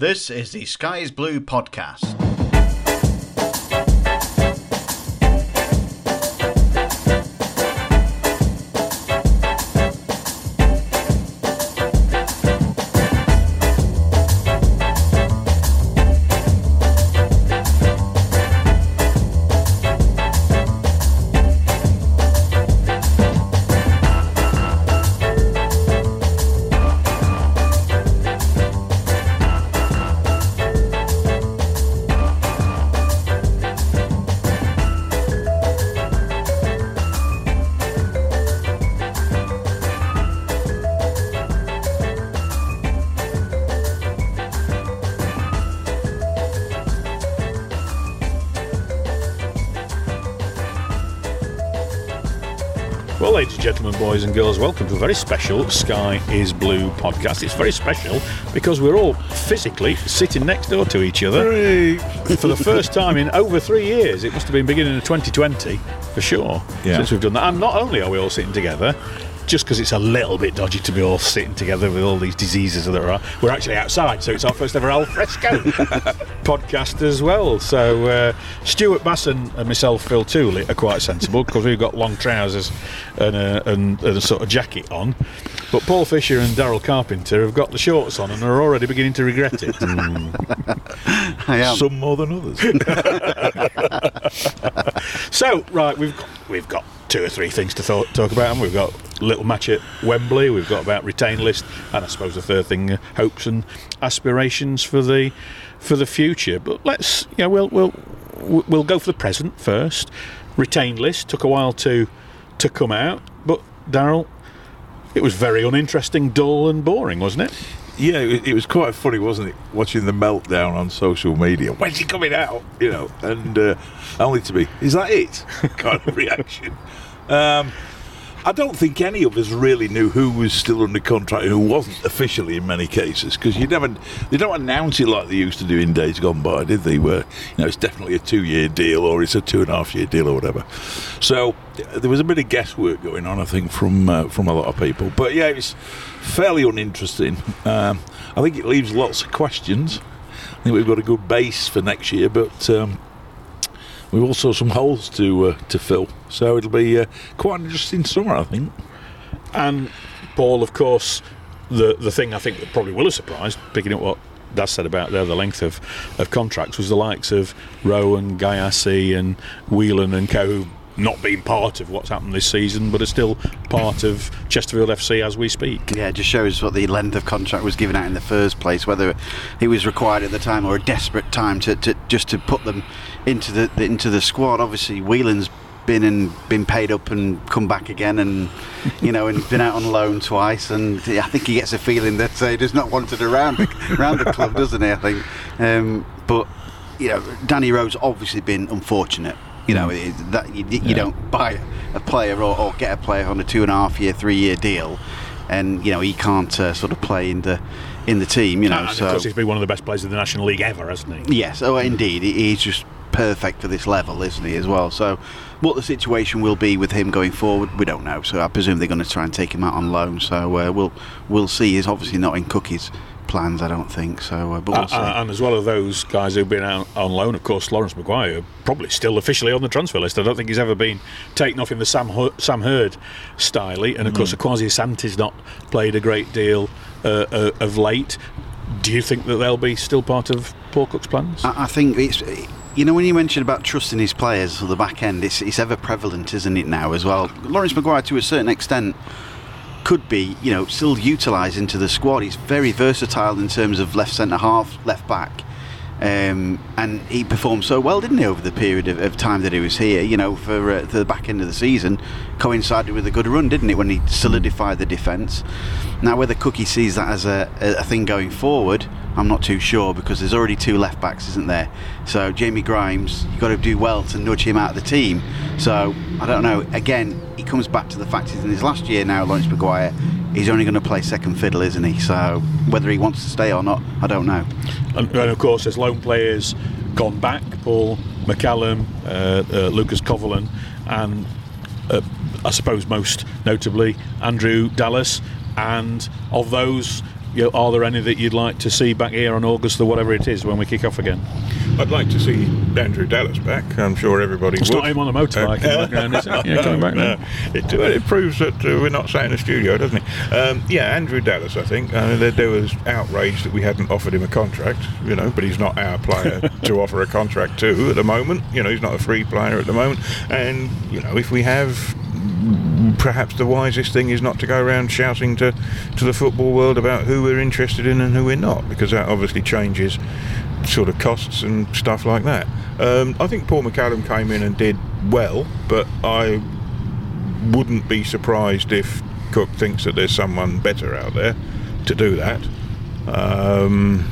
This is the Sky is Blue podcast. Boys and girls, welcome to a very special Sky is Blue podcast. It's very special because we're all physically sitting next door to each other for the first time in over three years. It must have been beginning of 2020 for sure Yeah. since we've done that. And not only are we all sitting together, just because it's a little bit dodgy to be all sitting together with all these diseases that there are, we're actually outside, so it's our first ever al fresco podcast as well. So uh, Stuart Bass and, and myself, Phil Tooley, are quite sensible because we've got long trousers and a, and, and a sort of jacket on. But Paul Fisher and Daryl Carpenter have got the shorts on and are already beginning to regret it. I am. Some more than others. So right, we've got, we've got two or three things to th- talk about, and we've got little match at Wembley. We've got about retain list, and I suppose the third thing, uh, hopes and aspirations for the for the future. But let's yeah, we'll we'll we'll go for the present first. Retain list took a while to to come out, but Daryl, it was very uninteresting, dull, and boring, wasn't it? Yeah, it, it was quite funny, wasn't it? Watching the meltdown on social media. When's he coming out? You know, and uh, only to be, is that it? kind of reaction. Um, I don't think any of us really knew who was still under contract and who wasn't officially in many cases because you never they don't announce it like they used to do in days gone by, did they? Where you know it's definitely a two-year deal or it's a two and a half year deal or whatever. So uh, there was a bit of guesswork going on, I think, from uh, from a lot of people. But yeah, it's fairly uninteresting. Um, I think it leaves lots of questions. I think we've got a good base for next year, but um, we've also some holes to uh, to fill. So it'll be uh, quite an interesting summer, I think. And Paul, of course, the the thing I think that probably will have surprised, picking up what Daz said about there, the length of, of contracts, was the likes of Rowan, Gayassi, and Whelan and Co. Not being part of what's happened this season, but are still part of Chesterfield FC as we speak. Yeah, it just shows what the length of contract was given out in the first place, whether it was required at the time or a desperate time to, to just to put them into the, the into the squad. Obviously, Whelan's been and been paid up and come back again, and you know, and been out on loan twice. And I think he gets a feeling that uh, he does not want around the, around the club, doesn't he? I think, um, but you know, Danny Rowe's obviously been unfortunate. You know, it, that you, you Yeah. don't buy a player or, or get a player on a two and a half year, three year deal, and you know he can't uh, sort of play in the in the team. You know, and so of course, he's been one of the best players in the National League ever, hasn't he? yes, oh indeed, he- he's just perfect for this level, isn't he? As well. So, what the situation will be with him going forward, we don't know. So I presume they're going to try and take him out on loan. So uh, we'll we'll see. He's obviously not in Cookie's plans, I don't think. So, uh, but we'll Uh, and as well as those guys who've been out on loan, of course, Lawrence Maguire probably still officially on the transfer list. I don't think he's ever been taken off in the Sam Hu- Sam Hird style. And of course, Akwasi Asante's not played a great deal uh, uh, of late. Do you think that they'll be still part of Paul Cook's plans? I, I think it's. You know, when you mentioned about trusting his players at the back end, it's, it's ever prevalent, isn't it, now as well? Lawrence Maguire, to a certain extent, could be, you know, still utilised into the squad. He's very versatile in terms of left centre half, left back. Um, and he performed so well, didn't he, over the period of, of time that he was here? You know, for, uh, the back end of the season, coincided with a good run, didn't it, when he solidified the defence? Now, whether Cookie sees that as a, a, thing going forward, I'm not too sure because there's already two left backs, isn't there? So Jamie Grimes, you've got to do well to nudge him out of the team. So I don't know. Again, he comes back to the fact he's in his last year now, Lawrence Maguire. He's only going to play second fiddle, isn't he? So whether he wants to stay or not, I don't know. And, and of course, there's loan players gone back Paul McCallum, uh, uh, Lucas Covolan, and uh, I suppose most notably Andrew Dallas. And of those, you know, are there any that you'd like to see back here on August or whatever it is when we kick off again? I'd like to see Andrew Dallas back. I'm sure everybody It's would. not him on a motorbike in the background, it? Yeah, coming back no, it, it proves that uh, we're not sat in a studio, doesn't it? Um, yeah, Andrew Dallas, I think. Uh, there, there was outrage that we hadn't offered him a contract, you know, but he's not our player to offer a contract to at the moment. You know, he's not a free player at the moment. And, you know, if we have perhaps the wisest thing is not to go around shouting to, to the football world about who we're interested in and who we're not, because that obviously changes sort of costs and stuff like that. Um, I think Paul McCallum came in and did well, but I wouldn't be surprised if Cook thinks that there's someone better out there to do that. Um,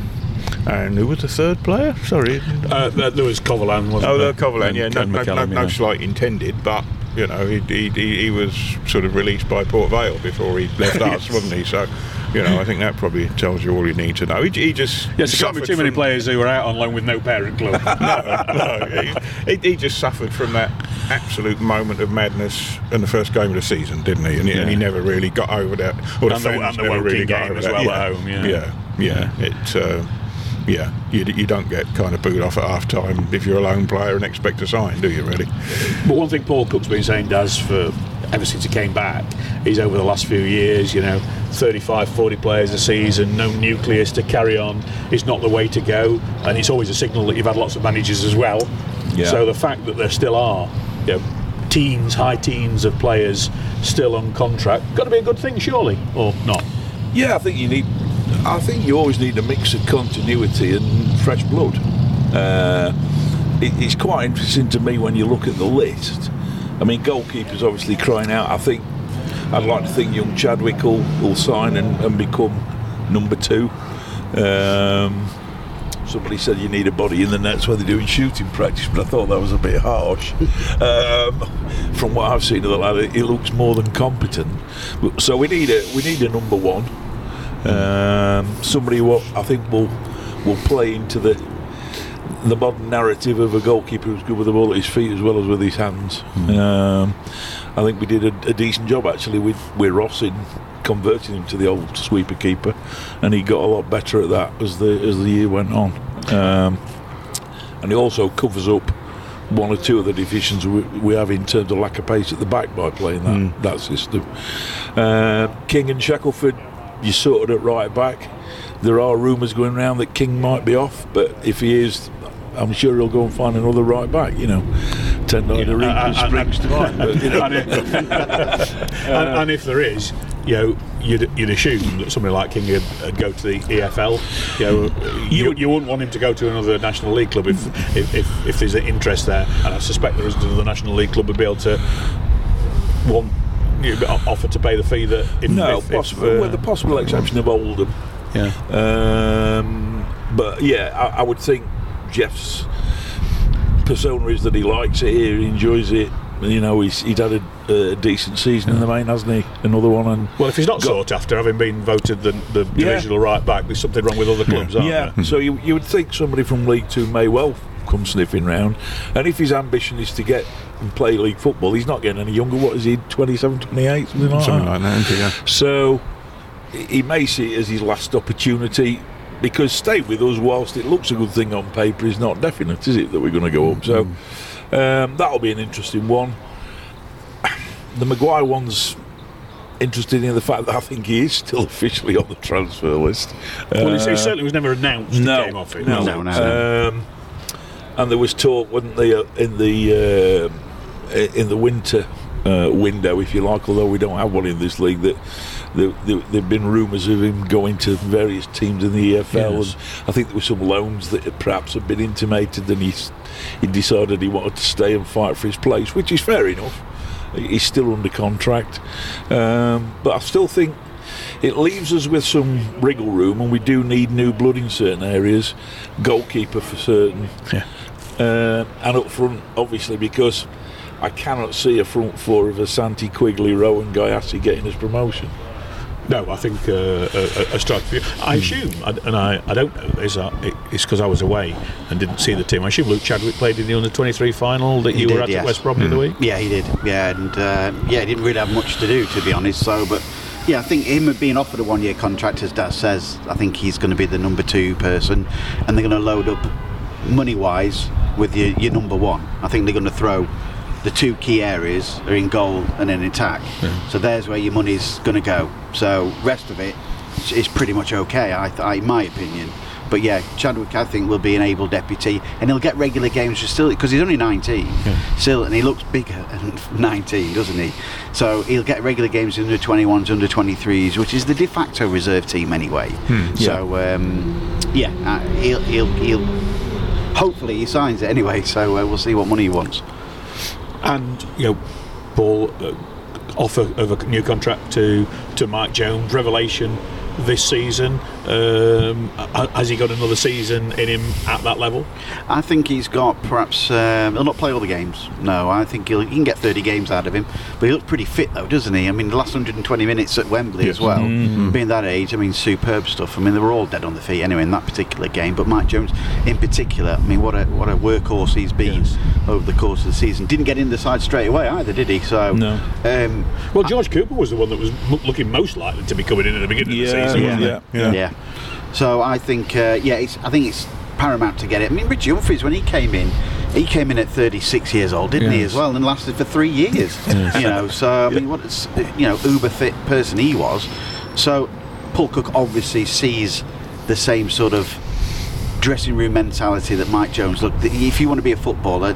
and who was the third player? Sorry. Uh, there was Covolan, wasn't Oh, there? the Covolan, yeah, no, no, no, no slight intended, but you know, he, he, he was sort of released by Port Vale before he left us, wasn't he? So, you know, I think that probably tells you all you need to know. He, he just Yes, there can't be too many players who were out on loan with no parent club. no, he, he, he just suffered from that absolute moment of madness in the first game of the season, didn't he? And he, and he never really got over that. Or And the- and the never really got game over as well yeah. at home, yeah. yeah, yeah. It, uh, yeah, you, you don't get kind of booed off at half time if you're a lone player and expect to sign, do you? Really? But one thing Paul Cook's been saying does for ever since he came back is over the last few years, you know, 35, 40 players a season, no nucleus to carry on is not the way to go. And it's always a signal that you've had lots of managers as well. Yeah. So the fact that there still are, you know, teens, high teens of players still on contract, got to be a good thing, surely, or not? Yeah, I think you need. I think you always need a mix of continuity and fresh blood. Uh, it, it's quite interesting to me when you look at the list. I mean, goalkeepers obviously crying out. I think I'd like to think young Chadwick will, will sign and, and become number two. Um, somebody said you need a body in the nets when they're doing shooting practice, but I thought that was a bit harsh. Um, from what I've seen of the lad, he looks more than competent. So we need a we need a number one. Um, somebody who I think will will play into the the modern narrative of a goalkeeper who's good with the ball at his feet as well as with his hands. Um, I think we did a, a decent job actually with with Ross in converting him to the old sweeper keeper, and he got a lot better at that as the as the year went on. Um, and he also covers up one or two of the divisions we, we have in terms of lack of pace at the back by playing that that system. Uh, King and Shackelford, you sorted at right back. There are rumours going around that King might be off, but if he is, I'm sure he'll go and find another right back. You know, ten yeah, uh, uh, springs to mind. But, you know, and, if, and, and if there is, you know, you'd, you'd assume that somebody like King would, would go to the EFL. You know, you, you wouldn't want him to go to another National League club if if, if, if there's an interest there. And I suspect there isn't another National League club would be able to want you know, offer to pay the fee that if, no, if, possible, if, uh, with the possible exception of Oldham. yeah. Um, but yeah, I, I would think Jeff's persona is that he likes it here, he enjoys it. You know, he's, he's had a, a decent season in the main, hasn't he? Another one, and Well, if he's not Got- sought after, having been voted the, the Yeah. divisional right back, there's something wrong with other clubs, aren't yeah. there? So you, you would think somebody from League Two may well come sniffing round, and if his ambition is to get and play league football, he's not getting any younger. What is he? 27, 28, something like Something that. like that, isn't yeah. So he may see it as his last opportunity because stay with us whilst it looks a good thing on paper is not definite, is it, that we're going to go up? So um, that'll be an interesting one. The Maguire one's interesting in the fact that I think he is still officially on the transfer list. Well, he, he Uh, certainly was never announced. no, he off it. no, No, no. Um, and there was talk, wasn't there, in the uh, in the winter uh, window, if you like, although we don't have one in this league, that there, there, there've been rumours of him going to various teams in the EFL, Yes. and I think there were some loans that perhaps had been intimated, and he's he decided he wanted to stay and fight for his place, which is fair enough. He's still under contract, um, but I still think it leaves us with some wriggle room, and we do need new blood in certain areas. Goalkeeper for certain, Yeah. uh, and up front, obviously, because I cannot see a front four of a Santi Quigley, Rowan Gayassi getting his promotion. No, I think uh, a, a, a strike for you. I assume, and I, I don't know this, uh, it, it's because I was away and didn't see the team. I assume Luke Chadwick played in the under 23 final that He you did, were at yes. at West Brom the other week. Yeah, he did. Yeah, and uh, yeah, he didn't really have much to do, to be honest. So, but Yeah, I think him being offered a one-year contract, as Dad says, I think he's going to be the number two person, and they're going to load up money-wise with your, your number one. I think they're going to throw the two key areas are in goal and in attack. So there's where your money's going to go. So rest of it is- pretty much okay, I, th- in my opinion. But yeah, Chadwick, I think, will be an able deputy, and he'll get regular games still because he's only 19 still, and he looks bigger at 19, doesn't he? So he'll get regular games under 21s, under 23s, which is the de facto reserve team anyway. So um, yeah, uh, he'll, he'll he'll hopefully he signs it anyway. So uh, we'll see what money he wants. And you know, Paul uh, offer of a new contract to to Mike Jones, revelation this season. Um, has he got another season in him at that level? I think he's got perhaps um, he'll not play all the games. No, I think he'll, he can get 30 games out of him. But he looks pretty fit though, doesn't he? I mean, the last 120 minutes at Wembley as well, being that age, I mean, superb stuff. I mean, they were all dead on the feet anyway in that particular game. But Mike Jones, in particular, I mean, what a what a workhorse he's been Yes. over the course of the season. Didn't get in the side straight away either, did he? So No. Um, Well, George Cooper was the one that was m- looking most likely to be coming in at the beginning of the Yeah, season. yeah, yeah, yeah. Yeah. So I think, uh, yeah, it's, I think it's paramount to get it. I mean, Richie Humphries, when he came in, he came in at 36 years old, didn't he, as well, and lasted for three years. You know, so I mean, what it's, you know, uber fit person he was. So Paul Cook obviously sees the same sort of dressing room mentality that Mike Jones. Look, if you want to be a footballer,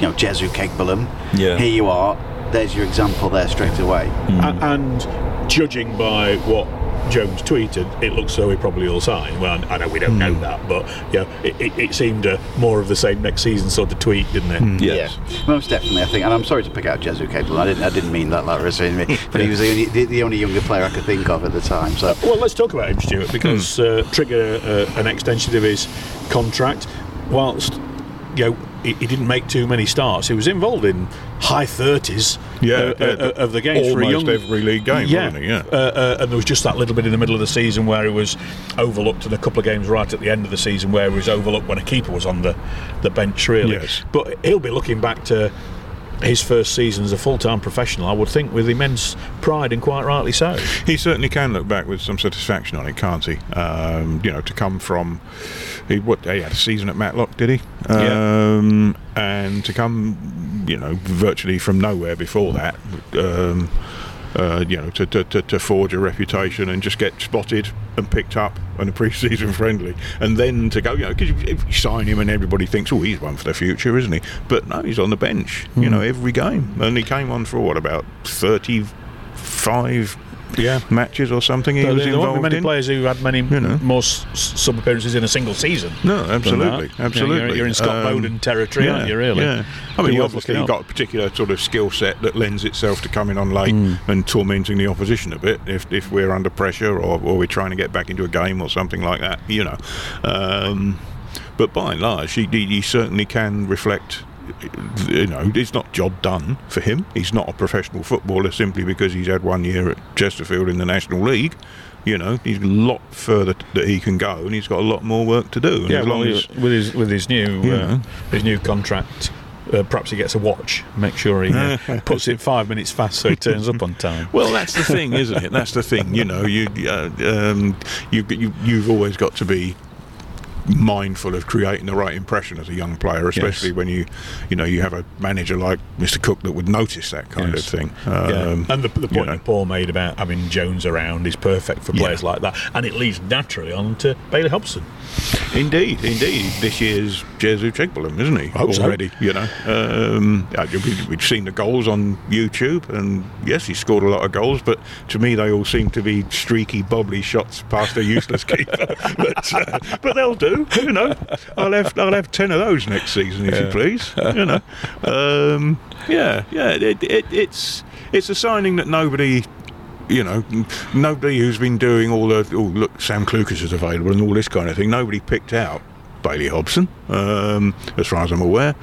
you know, Jesu Uchegbulam, Yeah. here you are. There's your example there straight away. A- and judging by what Jones tweeted, it looks so he probably all sign. Well, I know we don't know hmm. that, but yeah, it, it, it seemed a more of the same next season sort of tweet, didn't it? Hmm, yes. Yeah, most definitely. I think, and I'm sorry to pick out Jesu Cable. I didn't. I didn't mean that. That was in but he was the only, the, the only younger player I could think of at the time. So uh, Well, let's talk about him, Stuart, because hmm. uh, trigger uh, an extension of his contract. Whilst you know he, he didn't make too many starts, he was involved in high thirties Yeah, uh, yeah, uh, of the games for a almost young every league game, yeah. Yeah. Uh, uh, and there was just that little bit in the middle of the season where he was overlooked, and a couple of games right at the end of the season where he was overlooked when a keeper was on the, the bench, really. Yes. But he'll be looking back to his first season as a full time professional, I would think, with immense pride, and quite rightly so. He certainly can look back with some satisfaction on it, can't he? Um, you know, to come from he what he had a season at Matlock, did he? Yeah. Um, and to come, you know, virtually from nowhere before that. Um, uh, you know, to, to, to, to forge a reputation and just get spotted and picked up in a pre-season friendly, and then to go, you know, because if you sign him and everybody thinks, oh, he's one for the future, isn't he? But no, he's on the bench, you know, every game, and he came on for what about thirty-five Yeah. matches or something he There, was there won't be involved many in. players who had many You know. more s- sub appearances in a single season. No, absolutely, absolutely. You know, You're, you're in Scott Um, Boden territory, aren't you? Really? Yeah. I mean, obviously up. got a particular sort of skill set that lends itself to coming on late Hmm. and tormenting the opposition a bit if, if we're under pressure or, or we're trying to get back into a game or something like that, you know. Um, but by and large, he, he certainly can reflect. You know, it's not job done for him. He's not a professional footballer simply because he's had one year at Chesterfield in the National League. You know, he's a lot further t- that he can go, and he's got a lot more work to do. And Yeah, as well, as with his with his new uh, his new contract, uh, perhaps he gets a watch. Make sure he uh, puts it five minutes fast so he turns up on time. Well, that's the thing, isn't it? That's the thing. You know, you uh, um, you, you you've always got to be mindful of creating the right impression as a young player, especially Yes. when you you know you have a manager like Mr. Cook that would notice that kind Yes. of thing. Yeah. Um, and the, the you point know. that Paul made about having Jones around is perfect for Yeah. players like that, and it leads naturally on to Bailey Hobson. Indeed, indeed. This year's Jesu Uchegbulam, isn't he? hope so. Already, you know. Um, we- we've seen the goals on YouTube, and yes, he scored a lot of goals, but to me, they all seem to be streaky, bobbly shots past a useless keeper. but, uh, but they'll do, you know. I'll have I'll have ten of those next season, if you please. You know. Um, yeah, yeah. It, it, it's it's a signing that nobody you know, nobody who's been doing all the, oh, look, Sam Clucas is available and all this kind of thing, nobody picked out Bailey Hobson, um, as far as I'm aware.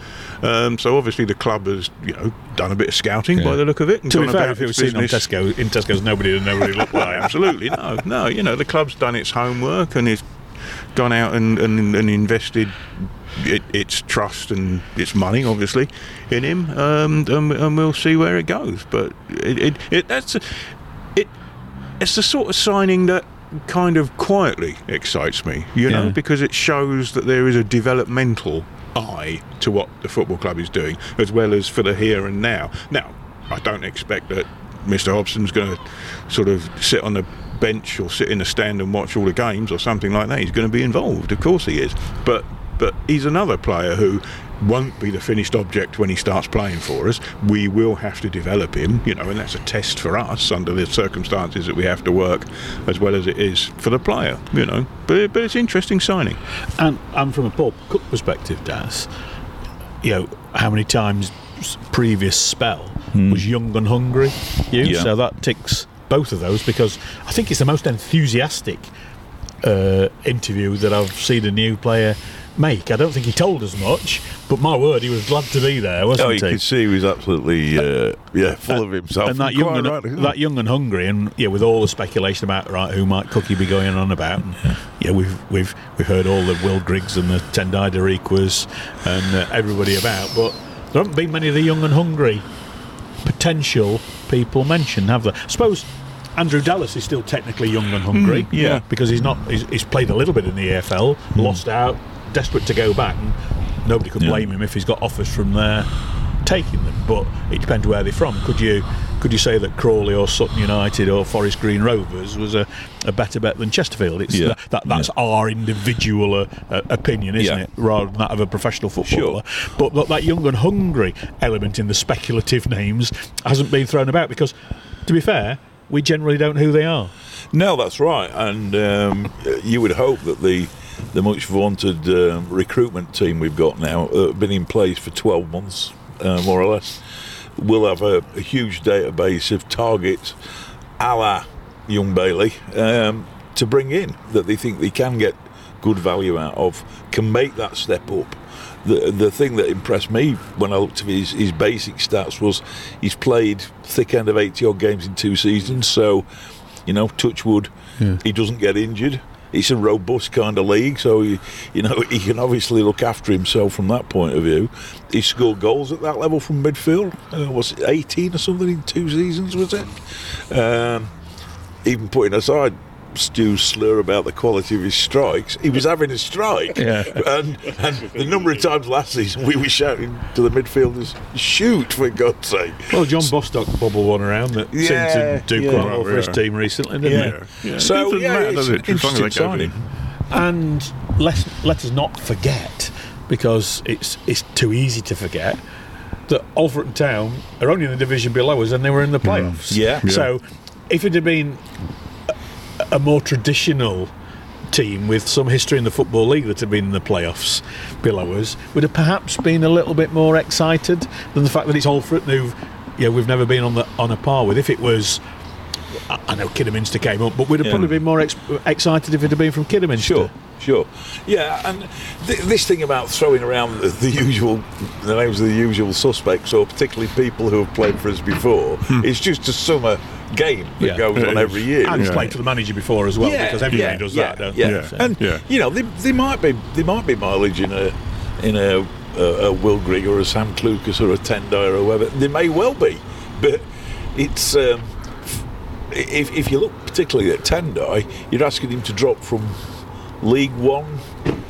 Um, so obviously the club has, you know, done a bit of scouting by the look of it. And To be fair, about if it was seen on. Tesco, in Tesco's, nobody would he looked like. Absolutely, no, no. You know, the club's done its homework and it's gone out and, and, and invested it, its trust and its money, obviously, in him, um, and, and we'll see where it goes. But it, it, it that's. It's the sort of signing that kind of quietly excites me, you know, Yeah. because it shows that there is a developmental eye to what the football club is doing, as well as for the here and now. Now, I don't expect that Mr. Hobson's going to sort of sit on the bench or sit in the stand and watch all the games or something like that. He's going to be involved, of course he is. But but he's another player who won't be the finished object when he starts playing for us. We will have to develop him, you know, and that's a test for us under the circumstances that we have to work, as well as it is for the player, you know. But but it's interesting signing. And, and from a Paul Cook perspective, Das, you know, how many times previous spell was young and hungry? You? Yeah. So that ticks both of those because I think it's the most enthusiastic uh, interview that I've seen a new player make. I don't think he told us much, but my word, he was glad to be there, wasn't Oh, you he? could see he was absolutely uh, yeah full of himself. and that young and, right, that young and hungry, and yeah, with all the speculation about right who might Cookie be going on about, and, yeah, we've we've we've heard all the Will Griggs and the Tendayi Darikwa and uh, everybody about, but there haven't been many of the young and hungry potential people mentioned, have there? I suppose. Andrew Dallas is still technically young and hungry, yeah. because he's not. He's, he's played a little bit in the EFL, lost out, desperate to go back, and nobody could Yeah. blame him if he's got offers from there taking them. But it depends where they're from. Could you could you say that Crawley or Sutton United or Forest Green Rovers was a, a better bet than Chesterfield? It's Yeah. that, that that's our individual uh, uh, opinion, isn't Yeah. it, rather than that of a professional footballer. Sure. But that, that young and hungry element in the speculative names hasn't been thrown about because, to be fair, we generally don't know who they are. No, that's right, and um, you would hope that the the much vaunted um, recruitment team we've got now, uh, been in place for twelve months, uh, more or less, will have a, a huge database of targets, a la Young Bailey, um, to bring in that they think they can get good value out of, can make that step up. The, the thing that impressed me when I looked at his, his basic stats was he's played thick end of 80 odd games in two seasons, so you know, touch wood, he doesn't get injured. It's a robust kind of league, so he, you know he can obviously look after himself from that point of view. He scored goals at that level from midfield. Uh, was it 18 or something in two seasons? Was it? Um, even putting aside Stu's slur about the quality of his strikes, he was having a strike. Yeah. And, and the number of times last season we were shouting to the midfielders, "Shoot for God's sake!" Well, John Bostock bobbled one around that Yeah, seemed to do yeah. quite well for his team recently, didn't Yeah. he? Yeah. So, it doesn't yeah, matter, it's does it? As long as interesting signing. And let let us not forget, because it's it's too easy to forget, that Alfreton Town are only in the division below us and they were in the mm. playoffs. Yeah. Yeah. So if it had been a, more traditional team with some history in the football league that had been in the playoffs below us, would have perhaps been a little bit more excited than the fact that it's Alfreton who yeah, we've never been on the on a par with. If it was I I know Kidderminster came up, but we'd have Yeah. probably been more ex- excited if it had been from Kidderminster. Sure, sure. Yeah, and th- this thing about throwing around the, the usual, the names of the usual suspects, or particularly people who have played for us before, it's just a summer game that Yeah. goes Yeah, on it every year. And he's Yeah. played for the manager before as well, because everybody does that, don't yeah. they? So- And Yeah. you know, there, there might be there might be mileage in a in a, a, a Will Grigg or a Sam Clucas or a Tendai or whoever. There may well be, but it's um, if if you look particularly at Tendai, you're asking him to drop from League One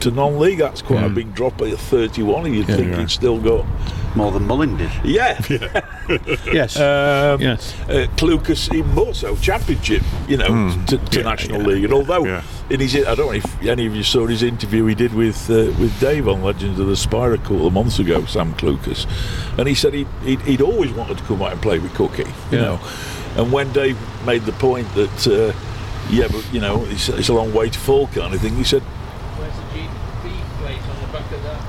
to non-league. That's quite a big drop at 31. You'd think yeah. he'd still got More than Mullin did. yeah. Yes. Um, yes. uh, Clucas in more so championship, you know, to, to Yeah, national yeah, league. And although yeah. in his, I don't know if any of you saw his interview he did with uh, with Dave on Legends of the Spire a couple of months ago, Sam Clucas, and he said he he'd, he'd always wanted to come out and play with Cookie, you Yeah. know. And when Dave made the point that, uh, yeah, but you know, it's, it's a long way to fall, kind of thing, he said, Where's the GB plate on the back of that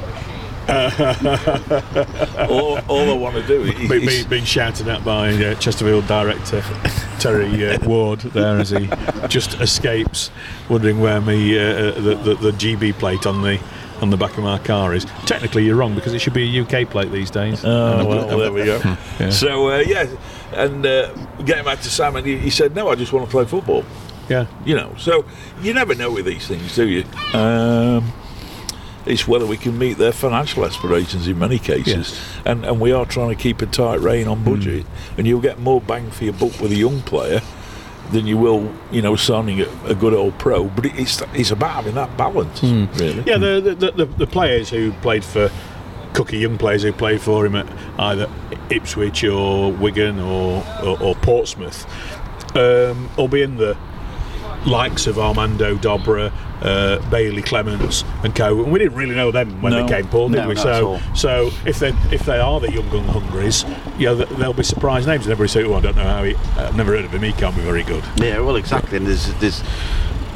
machine? all, all I want to do is, Be, be, being shouted at by uh, Chesterfield director Terry uh, Ward there as he just escapes, wondering where me uh, the, the the GB plate on the on the back of my car is. Technically, you're wrong because it should be a UK plate these days. Oh, well, there we go. Yeah. So, uh, yeah, and uh, getting back to Sam, and he, he said, No, I just want to play football. yeah. You know, so you never know with these things, do you? Um, it's whether we can meet their financial aspirations in many cases. Yes. And, and we are trying to keep a tight rein on hmm. budget. And you'll get more bang for your buck with a young player than you will, you know, signing a, a good old pro. But it's it's about having that balance, hmm. really. Yeah, hmm. the, the, the, the players who played for Cookie, young players who played for him at either Ipswich or Wigan or, or, or Portsmouth, um, will be in the likes of Armando Dobra, uh, Bailey Clements, and co. And we didn't really know them when No. they came, Paul, did No, we? So, so if they if they are the young gun hungries, you know, they'll be surprise names. And everybody say, "Oh, I don't know how he. I've never heard of him. He can't be very good." Yeah, well, exactly. And there's, there's,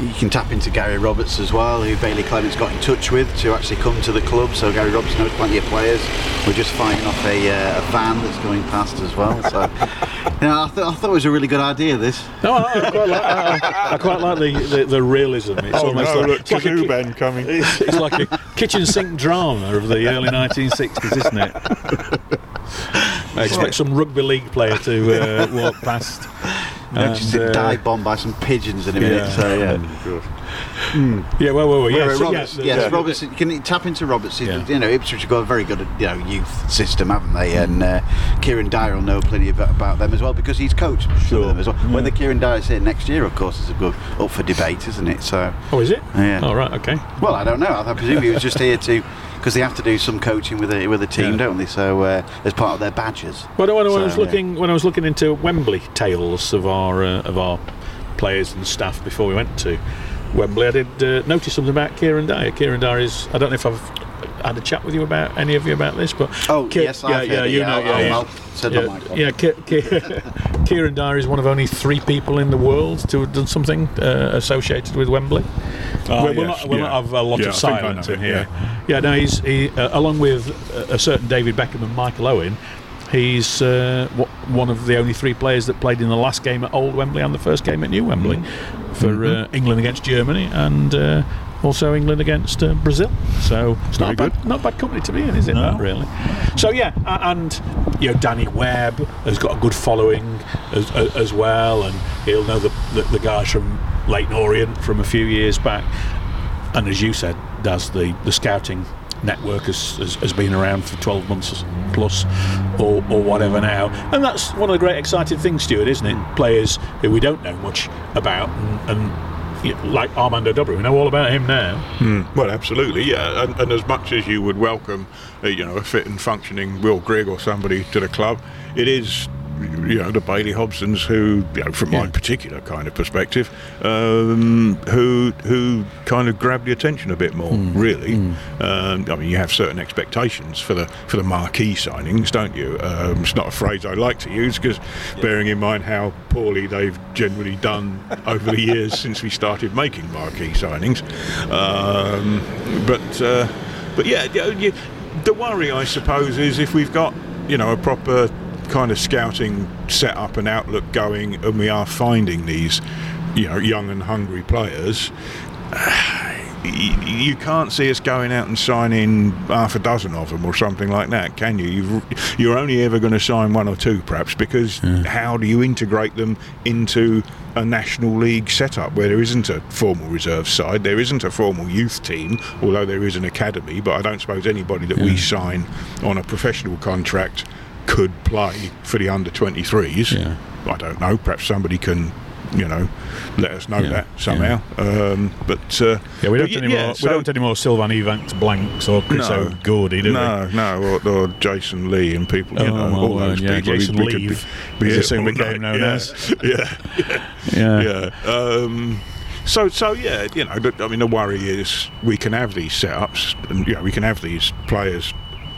you can tap into Gary Roberts as well, who Bailey Clements got in touch with to actually come to the club. So Gary Roberts knows plenty of players. We're just fighting off a, uh, a van that's going past as well. So, you know, I, th- I thought it was a really good idea. This. No, I, I quite like, I, I quite like the, the, the realism. It's Oh almost no, like, look, it's like a Ben coming. It's, it's like a kitchen sink drama of the early 1960s, isn't it? I expect some rugby league player to uh, walk past. Just and, uh, dive bombed by some pigeons in a minute. yeah. So yeah. Yeah, well, well, well yeah, uh, so, Roberts, yeah, yes, the- Roberts. You can tap into Robertson? Yeah. You know, Ipswich have got a very good, you know, youth system, haven't they? And uh, Kieran Dyer will know plenty about, about them as well because he's coached of them as well. Whether Kieran Dyer's here next year, of course, is a good up for debate, isn't it? So, Oh, is it? Yeah. Oh, right, okay. well, I don't know. I presume he was just here to because they have to do some coaching with a with a team, Yeah. don't they? So uh, as part of their badges. Well, when, when I was So, yeah. looking when I was looking into Wembley tales of our uh, of our players and staff before we went to Wembley, I did uh, notice something about Kieran Dyer. Kieran Dyer is I don't know if I've had a chat with you about any of you about this, but Oh Ki- yes, yeah, I've yeah, heard it, you know, I'll- yeah, yeah. I'll send on my Yeah, yeah Ki- Ki- Kieran Dyer is one of only three people in the world to have done something uh, associated with Wembley. Ah, we'll, we'll yes, not, we'll yeah. not have a lot Yeah, of I silence in here. Yeah, no, he's he, uh, along with a, a certain David Beckham and Michael Owen. He's uh, one of the only three players that played in the last game at Old Wembley and the first game at New Wembley Mm-hmm. for uh, England against Germany and uh, also England against uh, Brazil. So it's not bad, not bad company to be in, is it? No. That really. So yeah, and you know Danny Webb has got a good following as, as, as well, and he'll know the, the the guys from Leyton Orient from a few years back and as you said, does the, the scouting network has, has, has been around for 12 months plus or, or whatever now. And that's one of the great exciting things, Stuart, isn't it? Players who we don't know much about and, and like Armando Dobra, we know all about him now. Well, absolutely, yeah. And, and as much as you would welcome, uh, you know, a fit and functioning Will Grigg or somebody to the club, it is, you know, the Bailey Hobsons who, you know, from my particular kind of perspective, um, who who kind of grab the attention a bit more. Really, Um, I mean, you have certain expectations for the for the marquee signings, don't you? Um, it's not a phrase I like to use because, bearing in mind how poorly they've generally done over the years since we started making marquee signings. Um, but uh, but yeah, the worry I suppose is if we've got you know a proper kind of scouting setup and outlook going, and we are finding these you know young and hungry players. You can't see us going out and signing half a dozen of them or something like that, can you? You've, you're only ever going to sign one or two, perhaps, because how do you integrate them into a national league setup where there isn't a formal reserve side, there isn't a formal youth team, although there is an academy. But I don't suppose anybody that we sign on a professional contract could play for the under 23s. Yeah. I don't know. Perhaps somebody can, you know, let us know Yeah, that somehow. Um, but uh, Yeah, we don't y- anymore. yeah, we so- don't anymore. Sylvan Evanks Blanks or Chris No. O'Grady, do we? no, no, or, or Jason Lee and people, you Oh, know, well, all those yeah, people. Jason we could Leave, be, as here it soon all became known yeah. as. Yeah. Yeah. yeah. Um, so, so yeah, you know, but, I mean, the worry is we can have these setups, and you know, we can have these players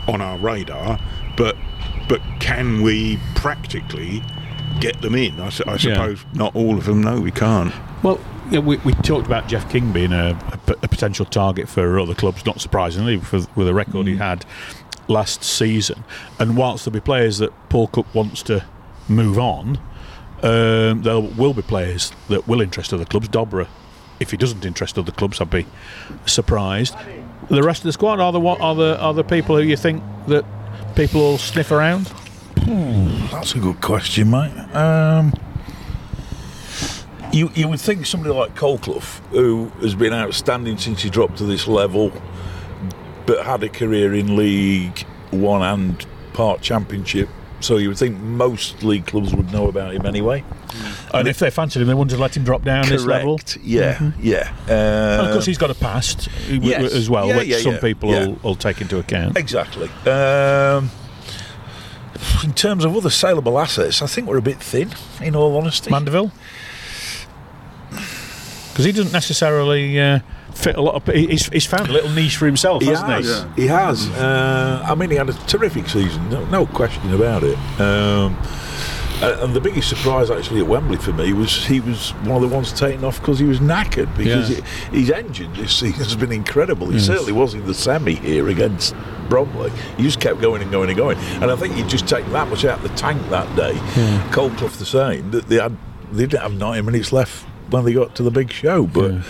on our radar, but but can we practically get them in? I, su- I suppose not all of them. No, we can't. Well, yeah, we, we talked about Jeff King being a potential target for other clubs, not surprisingly, with, with the record he had last season. And whilst there'll be players that Paul Cook wants to move on, um, there will be players that will interest other clubs. Dobra, if he doesn't interest other clubs, I'd be surprised. The rest of the squad are the what are the are the people who you think that people all sniff around? That's a good question, mate. Um, you you would think somebody like Colclough, who has been outstanding since he dropped to this level, but had a career in League One and part Championship so you would think most league clubs would know about him anyway. And if they fancied him, they wouldn't have let him drop down this level. Correct. Yeah, yeah. And Uh, of course, he's got a past yes. as well, Yeah, which yeah, some yeah. people Yeah. will, will take into account. Exactly. Um, in terms of other saleable assets, I think we're a bit thin, in all honesty. Mandeville? Because he doesn't necessarily uh, fit a lot of. He's, he's found a little niche for himself, he hasn't has. he? He has. Uh, I mean, he had a terrific season, no, no question about it. Um, and the biggest surprise actually at Wembley for me was he was one of the ones taken off because he was knackered because Yeah. it, his engine this season has been incredible. He certainly was in the semi here against Bromley. He just kept going and going and going. And I think he'd just taken that much out of the tank that day. Colclough the same. That they had they didn't have 90 minutes left when they got to the big show. But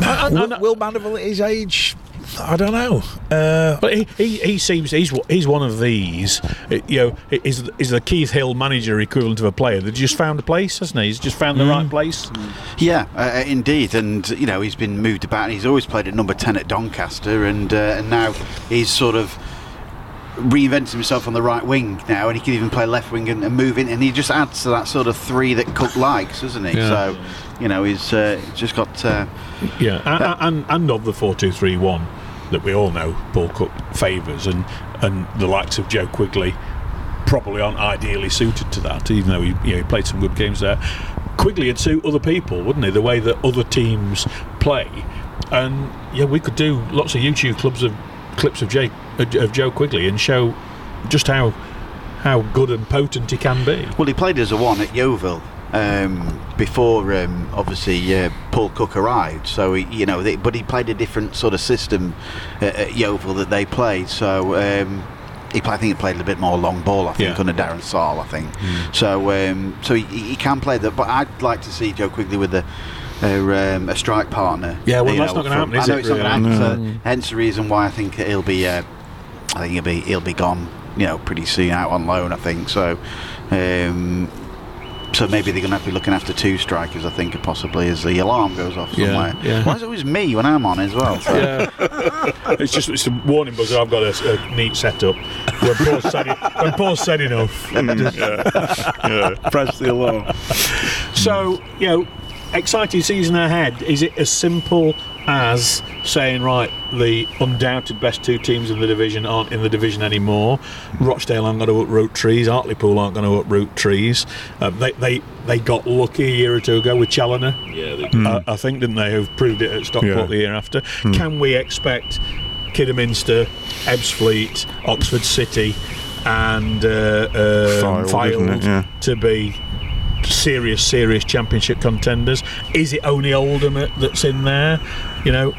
will, will Mandeville at his age? I don't know. Uh, But he, he, he seems he's one- he's one of these. uh, You know, is is the Keith Hill manager equivalent of a player that just found a place, hasn't he? He's just found the right place. Yeah, uh, indeed, and you know he's been moved about. And he's always played at number ten at Doncaster, and uh, and now he's sort of reinvented himself on the right wing now, and he can even play left wing and, and move in, and he just adds to that sort of three that Cook likes, doesn't he? Yeah. So, you know, he's uh, just got. Uh, Yeah, and, and and of the four two three one that we all know Paul Cook favours, and and the likes of Joe Quigley probably aren't ideally suited to that, even though he you know he played some good games there. Quigley would suit other people, wouldn't he? The way that other teams play, and yeah, we could do lots of YouTube clubs of clips of Jay of Joe Quigley and show just how how good and potent he can be. well, he played as a one at Yeovil. Um, before um, obviously uh, Paul Cook arrived, so he, you know, they, but he played a different sort of system uh, at Yeovil that they played. So um, he played, I think he played a bit more long ball. I think Yeah. under Darren Sarll, I think. So um, so he, he can play that, but I'd like to see Joe Quigley with a. A, um, a strike partner. Yeah, well, that's know, not gonna happen, is I know it, it's not going to happen. So hence the reason why I think he'll be. Uh, I think he'll be he'll be gone. You know, pretty soon out on loan. I think so. Um, so maybe they're going to have to be looking after two strikers. I think possibly as the alarm goes off Yeah, somewhere. yeah. Why is it always me when I'm on as well? So- Yeah. it's just it's a warning buzzer. I've got a, a neat setup. When Paul said, it, when Paul said enough. press the alarm. So, you know, exciting season ahead. Is it as simple as saying, right, the undoubted best two teams in the division aren't in the division anymore? Rochdale aren't going to uproot trees. Hartlepool aren't going to uproot trees. Um, they, they they got lucky a year or two ago with Challinor. yeah, they, I, I think, didn't they, who've proved it at Stockport Yeah. the year after. Can we expect Kidderminster, Ebbsfleet, Oxford City, and uh, um, Fylde, Fylde? Yeah. to be serious, serious championship contenders? Is it only Oldham that's in there? You know,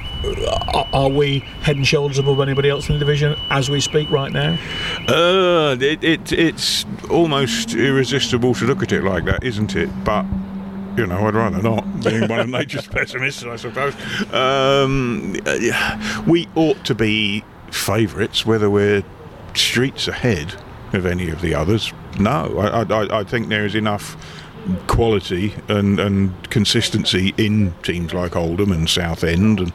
are, we head and shoulders above anybody else in the division as we speak right now? Uh, it, it, it's almost irresistible to look at it like that, isn't it? But you know, I'd rather not, being one of nature's pessimists, I suppose. Um, we ought to be favourites, whether we're streets ahead of any of the others. No, I, I, I think there is enough quality and, and consistency in teams like Oldham and Southend, and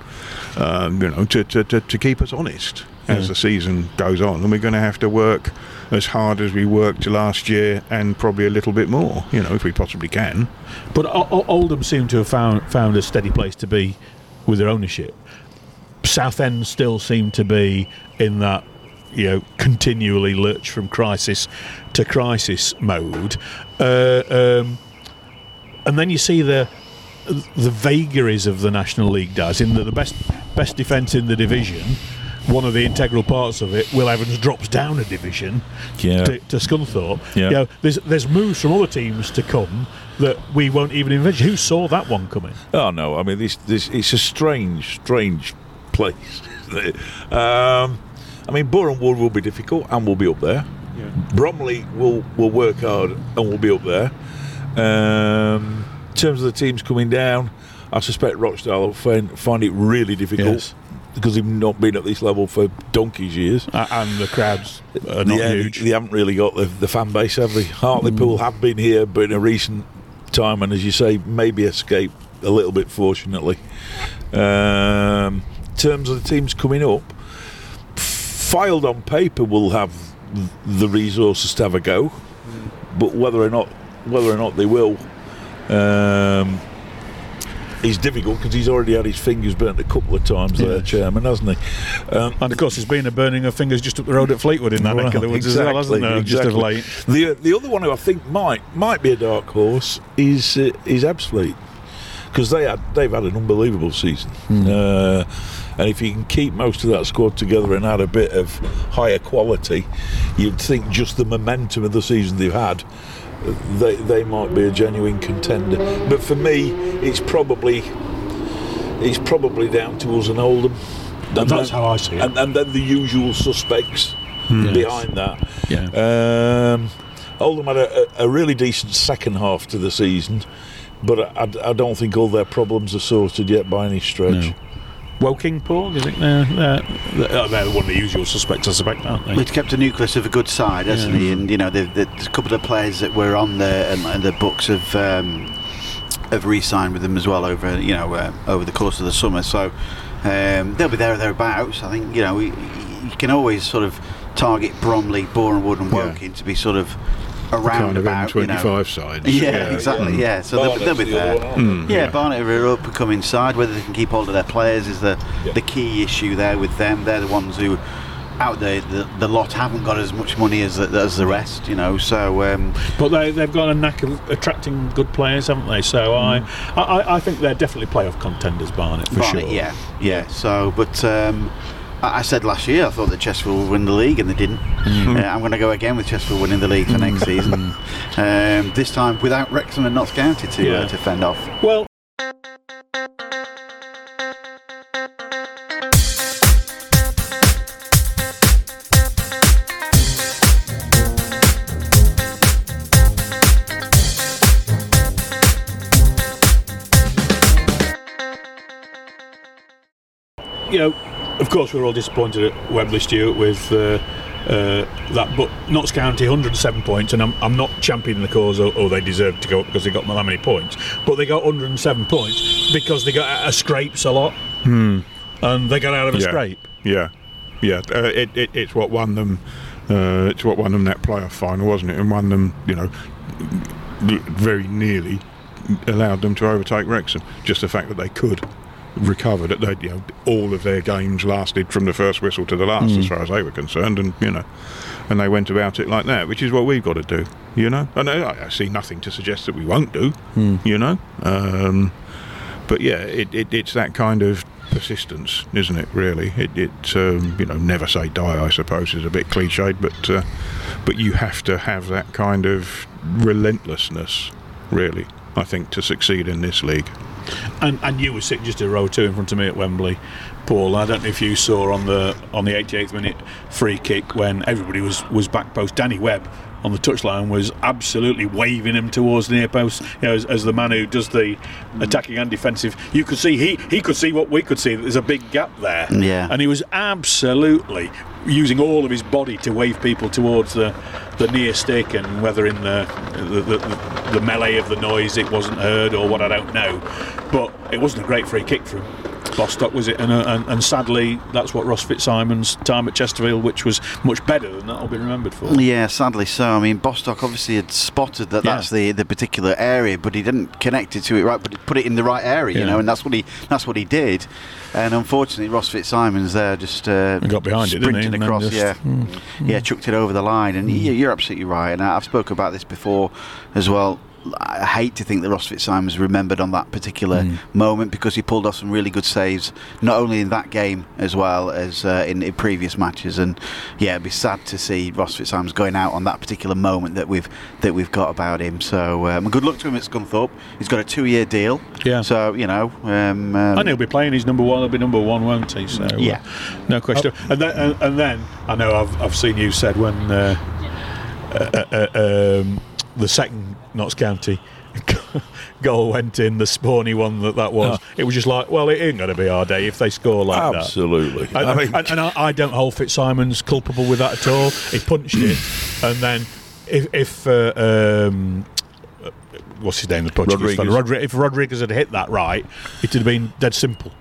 um, you know, to, to, to, to keep us honest as the season goes on. And we're going to have to work as hard as we worked last year, and probably a little bit more. You know, if we possibly can. But O- O- Oldham seem to have found found a steady place to be with their ownership. Southend still seem to be in that you know continually lurch from crisis to crisis mode, uh, um, and then you see the the vagaries of the National League does in that the best best defence in the division. One of the integral parts of it, Will Evans drops down a division Yeah. to, to Scunthorpe. Yeah. You know, there's there's moves from other teams to come that we won't even envisage. Who saw that one coming? Oh no! I mean, this this it's a strange, strange place. Isn't it? Um, I mean, Boreham Wood will be difficult, and we'll be up there. Bromley will will work hard, and we'll be up there. Um, in terms of the teams coming down, I suspect Rochdale will find, find it really difficult Yes. because they've not been at this level for donkey's years. Uh, and the crowds are not yeah, huge. They haven't really got the, the fan base, have they? Hartlepool have been here, but in a recent time, and as you say, maybe escaped a little bit, fortunately. Um, in terms of the teams coming up, Fylde on paper will have the resources to have a go, but whether or not whether or not they will. Um, is difficult because he's already had his fingers burnt a couple of times there, chairman, hasn't he? Um, And of course, there's been a burning of fingers just up the road at Fleetwood in that neck of the woods as well, hasn't there? Just of late. The the other one who I think might might be a dark horse is uh, is Ebbsfleet because they had they've had an unbelievable season. Uh, and if you can keep most of that squad together and add a bit of higher quality, you'd think just the momentum of the season they've had, they they might be a genuine contender. But for me, it's probably it's probably down to us and Oldham. And That's then- how I see it. And, and then the usual suspects behind that. Yeah. Um, Oldham had a, a really decent second half to the season, but I, I- I don't think all their problems are sorted yet by any stretch. No. Woking, Paul, do you think they're, they're, they're, one of the usual suspects, I suspect, aren't they? He's kept a nucleus of a good side, hasn't Yeah. he? And you know, the, the, there's a couple of players that were on the and, and the books of um, have re-signed with them as well over you know uh, over the course of the summer. So um, they'll be there or thereabouts. I think you know we, you can always sort of target Bromley, Boreham Wood, and Yeah. Woking to be sort of around kind of about. you know. M25 sides. Yeah, exactly. Yeah, so they'll, they'll be the there. one, aren't? Yeah, Barnet are up and coming side. Whether they can keep hold of their players is the Yeah. the key issue there with them. They're the ones who out there the, the lot haven't got as much money as the, as the rest, you know. So um, But they, they've got a knack of attracting good players, haven't they? So I, I, I think they're definitely playoff contenders, Barnet, for Barnet, sure. yeah, yeah. So, but um, I, I said last year I thought that Chesterfield would win the league, and they didn't. Uh, I'm going to go again with Chesterfield winning the league for next season. Um, this time without Wrexham and Notts County to Yeah. uh, to fend off. Well, you know, of course, we're all disappointed at Wembley, Stewart, with uh, uh, that. But Notts County, 107 points, and I'm, I'm not championing the cause, or, or they deserve to go up because they got that many points. But they got 107 points because they got out of scrapes a lot, and they got out of a Yeah. scrape. Yeah, yeah. Uh, it, it, it's what won them. Uh, it's what won them that playoff final, wasn't it? And won them, you know, very nearly allowed them to overtake Wrexham. Just the fact that they could recover that they, you know, all of their games lasted from the first whistle to the last, as far as they were concerned, and you know, and they went about it like that, which is what we've got to do, you know. And I, I see nothing to suggest that we won't do, you know. Um, but yeah, it, it, it's that kind of persistence, isn't it? Really, it, it um, you know, never say die. I suppose is a bit cliched, but uh, but you have to have that kind of relentlessness, really. I think to succeed in this league. And and you were sitting just a row two in front of me at Wembley, Paul. I don't know if you saw on the on the 88th minute free kick when everybody was was back post. Danny Webb on the touchline was absolutely waving him towards the near post. You know, as, as the man who does the attacking and defensive, you could see he he could see what we could see. that There's a big gap there. Yeah. and he was absolutely using all of his body to wave people towards the the near stick and whether in the the, the, the, melee of the noise it wasn't heard or what I don't know but it wasn't a great free kick from Bostock was it and, uh, and, and sadly that's what Ross Fitzsimons' time at Chesterfield which was much better than that'll be remembered for Yeah, sadly so. I mean, Bostock obviously had spotted that Yeah. that's the, the particular area, but he didn't connect it to it right, but he put it in the right area, you know, and that's what he that's what he did. And unfortunately, Ross Fitzsimons there just uh, got behind it, didn't he? sprinted across, just- yeah, yeah, chucked it over the line. And you- you're absolutely right. And I've spoken about this before as well. I hate to think that Ross Fitzsimons remembered on that particular Hmm. moment because he pulled off some really good saves, not only in that game as well as uh, in, in previous matches. And yeah, it'd be sad to see Ross Fitzsimons going out on that particular moment that we've that we've got about him. So um, good luck to him at Scunthorpe. He's got a two-year deal. Yeah. So you know, um, um, and he'll be playing his number one. He'll be number one, won't he? So uh, Yeah. no question. And then, and, and then I know I've, I've seen you said when uh, uh, uh, um, the second Notts County goal went in, the spawny one that that was. It was just like, well, it ain't going to be our day if they score like that. Absolutely. And, I mean, and, and I, I don't hold Fitzsimons culpable with that at all. He punched it, and then if, if uh, um, what's his name, the Portuguese Rodrigues. If Rodrigues had hit that right, it'd have been dead simple.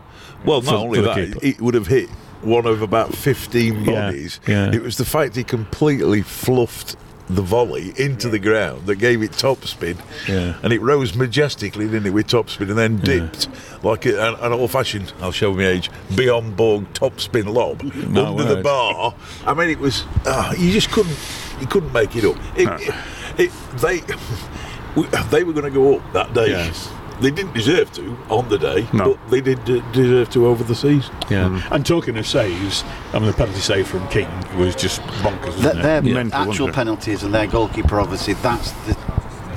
well, not only that, keeper. it would have hit one of about 15 Yeah, bodies. yeah. It was the fact he completely fluffed the volley into the ground that gave it topspin. Yeah. And it rose majestically, didn't it, with topspin and then dipped like a, an, old fashioned, I'll show my age, Björn Borg topspin lob No under the bar. I mean, it was, ah, you just couldn't, you couldn't make it up. It, it, it- they, we- they were going to go up that day. Yes. They didn't deserve to on the day, No. but they did uh, deserve to over the season. Yeah. And talking of saves, I mean, the penalty save from King was just bonkers, Th- wasn't it? their Mental, actual it? penalties and their goalkeeper, obviously, that's the,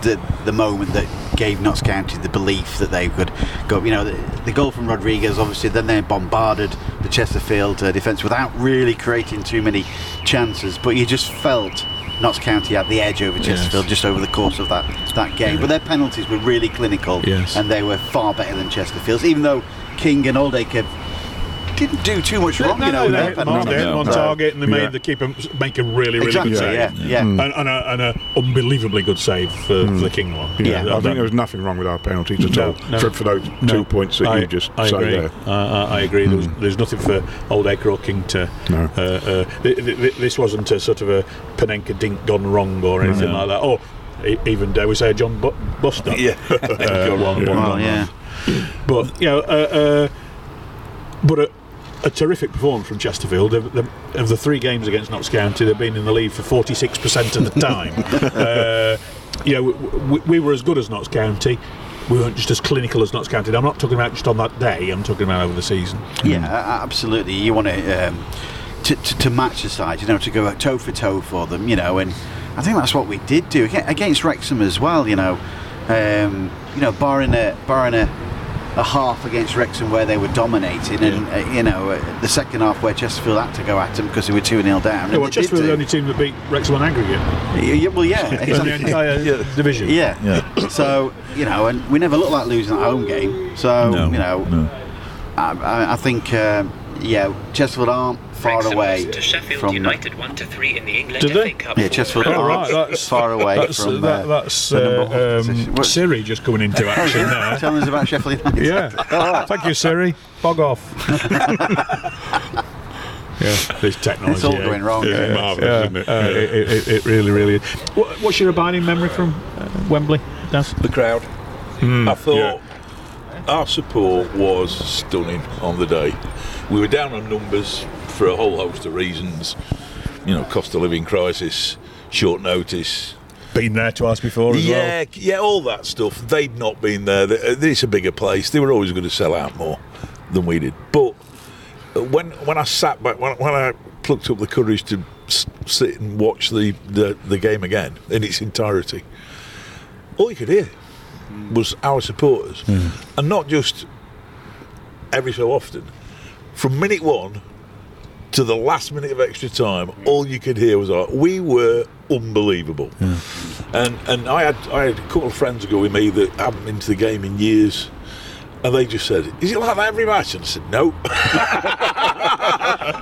the the moment that gave Notts County the belief that they could go. You know, the, the goal from Rodrigues, obviously, then they bombarded the Chesterfield uh, defence without really creating too many chances. But you just felt Notts County had the edge over Chesterfield just over the course of that that game. But their penalties were really clinical, Yes. and they were far better than Chesterfield's, even though King and Oldaker didn't do too much wrong. No, you know, no, with they their hit them on, they hit on No. target and they Yeah. made the keeper make a really, really Exactly, good save. yeah, yeah. And, and, a, and a unbelievably good save for, for the King one. Yeah, Yeah. I think there was nothing wrong with our penalties at No, all, no. for, for those No. two points that I, you just I agree. there. I, I, I agree. There was, there's nothing for old Oldaker or King to. No. Uh, uh, th- th- th- this wasn't a sort of a Panenka dink gone wrong or anything like that. Or e- even dare we say a John Bu- Buster? Yeah. Uh, one- one Well, gone yeah. But you know, uh, uh, but a, terrific performance from Chesterfield. Of the, of the three games against Notts County, they've been in the lead for 46% of the time. uh, you know, we, we were as good as Notts County. We weren't just as clinical as Notts County. I'm not talking about just on that day. I'm talking about over the season. Yeah, a- absolutely. You want to, um, to, to to match the side, you know, to go toe for toe for them, you know, and I think that's what we did do against Wrexham as well. You know, um, you know, barring a barring a, a half against Wrexham where they were dominating, and uh, you know, uh, the second half where Chesterfield had to go at them because they were two 0 down. Yeah, and well, Chesterfield were the only team that beat Wrexham on aggregate Yeah, yeah, well, yeah, in the exactly. entire division. Yeah. Yeah. So you know, and we never looked like losing that home game. So No, you know, no. I, I, I think um, yeah, Chesterfield aren't far Wrexham away to Sheffield from United 1 to 3 in the England Did FA they? Cup. Yeah, Chesterfield Oh, are right, that's- far away That's, from. that, uh, that's the uh, um, Siri just coming into action there. Tell us about Sheffield United. Yeah. Thank you, Siri. Bog off. yeah, this technology. It's all eh? going wrong. It's uh, marvellous, Yeah, isn't it? uh, Yeah. it, it, it really, really is. What, what's your abiding memory from uh, Wembley, Daz? The crowd. Hmm, I thought our support was stunning on the day. We were down on numbers for a whole host of reasons. You know, cost of living crisis, short notice. Been there twice before as well. Yeah, yeah, all that stuff. They'd not been there. Uh, it's a bigger place. They were always going to sell out more than we did. But uh, when when I sat back, when, when I plucked up the courage to sit and watch the, the, the game again in its entirety, all you could hear was our supporters, hmm. and not just every so often. From minute one to the last minute of extra time, all you could hear was like, we were unbelievable. Hmm. And and I had I had a couple of friends go with me that hadn't been to the game in years. And they just said, "Is it like that every match?" And I said, "No."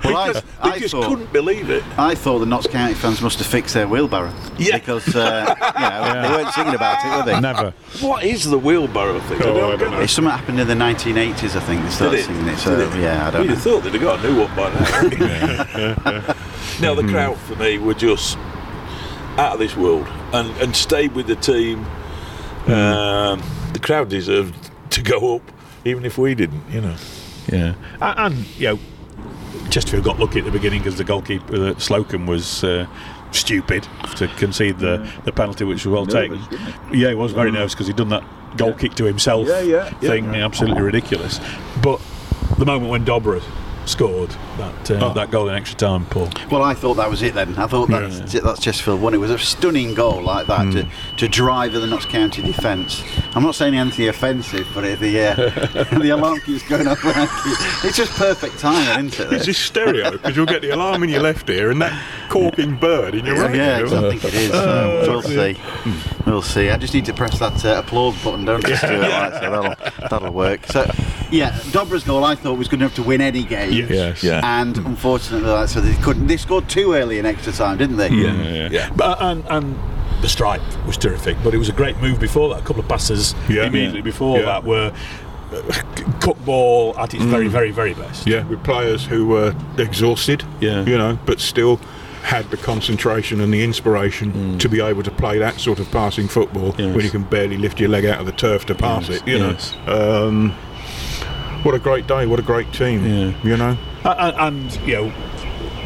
Well, I, they I just thought, couldn't believe it. I thought the Notts County fans must have fixed their wheelbarrow. Yeah. Because uh, you know, they weren't singing about it, were they? Never. What is the wheelbarrow thing? Oh, I don't know. It's something happened in the 1980s, I think. They started Did it? singing it. So Did it? yeah, I don't You'd know. have thought they'd have got a new one by now. now the crowd for me were just out of this world, and and stayed with the team. Um, the crowd deserved to go up, even if we didn't. You know. Yeah. And, and you know, Chesterfield got lucky at the beginning because the goalkeeper, uh, Slocombe, was uh, stupid to concede the, the penalty, which was well taken. Yeah, he was very nervous because he'd done that goal kick to himself Yeah, yeah, yeah. thing, absolutely ridiculous. But the moment when Dobra scored that uh, that goal in extra time, Paul. Well, I thought that was it then. I thought that's, that's Chesterfield one. It was a stunning goal like that to, to drive the Notts County defence. I'm not saying anything offensive, but if the uh, the alarm keeps going off, around you, it's just perfect timing, isn't it? It's it? just stereo because you'll get the alarm in your left ear and that corking bird in your right yeah, ear. I think it is. So we'll see. We'll see. I just need to press that uh, applause button, don't I, Stuart? Right, so that'll that'll work. So, yeah, Dobra's goal I thought was good enough to win any game. Yes. Yeah. And unfortunately, like, so they couldn't. They scored too early in extra time, didn't they? Yeah, Yeah. Yeah. But and and the strike was terrific, but it was a great move before that. A couple of passes Yeah. immediately before Yeah. that were uh, cook ball at its very, mm. very, very best. Yeah, with players who were exhausted. Yeah. You know, but still had the concentration and the inspiration mm. to be able to play that sort of passing football Yes. when you can barely lift your leg out of the turf to pass Yes, it. You yes. know. Um, what a great day! What a great team! Yeah. You know. and, and you know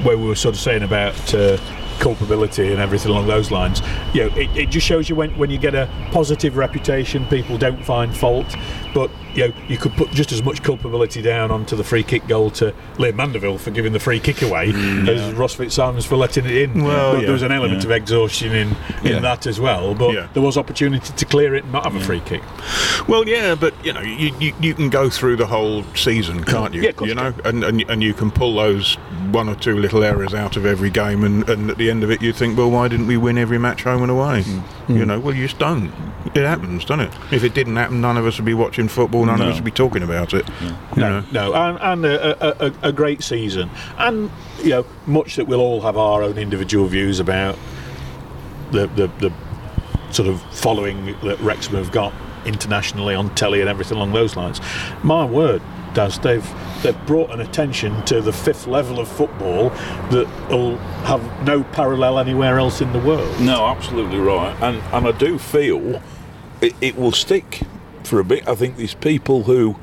where we were sort of saying about uh, culpability and everything along those lines you know it, it just shows you when, when you get a positive reputation people don't find fault but you know you could put just as much culpability down onto the free kick goal to Liam Mandeville for giving the free kick away as Ross Fitzsimons for letting it in Well, yeah, there was an element yeah. of exhaustion in, in Yeah. that as well but Yeah. there was opportunity to clear it and not have a free kick Well, yeah, but you know, you, you, you can go through the whole season, can't you? Yeah, you know, and, and and you can pull those one or two little errors out of every game, and, and at the end of it, you think, well, why didn't we win every match home and away? Hmm. You know, well, you just don't. It happens, doesn't it? If it didn't happen, none of us would be watching football. None of No. us would be talking about it. You No, know? no, and, and a, a, a, a great season, and you know much that we'll all have our own individual views about the the, the sort of following that Wrexham have got internationally on telly and everything along those lines. My word, Daz, they've they've brought an attention to the fifth level of football that will have no parallel anywhere else in the world. No, absolutely right. And and I do feel it, it will stick for a bit. I think these people who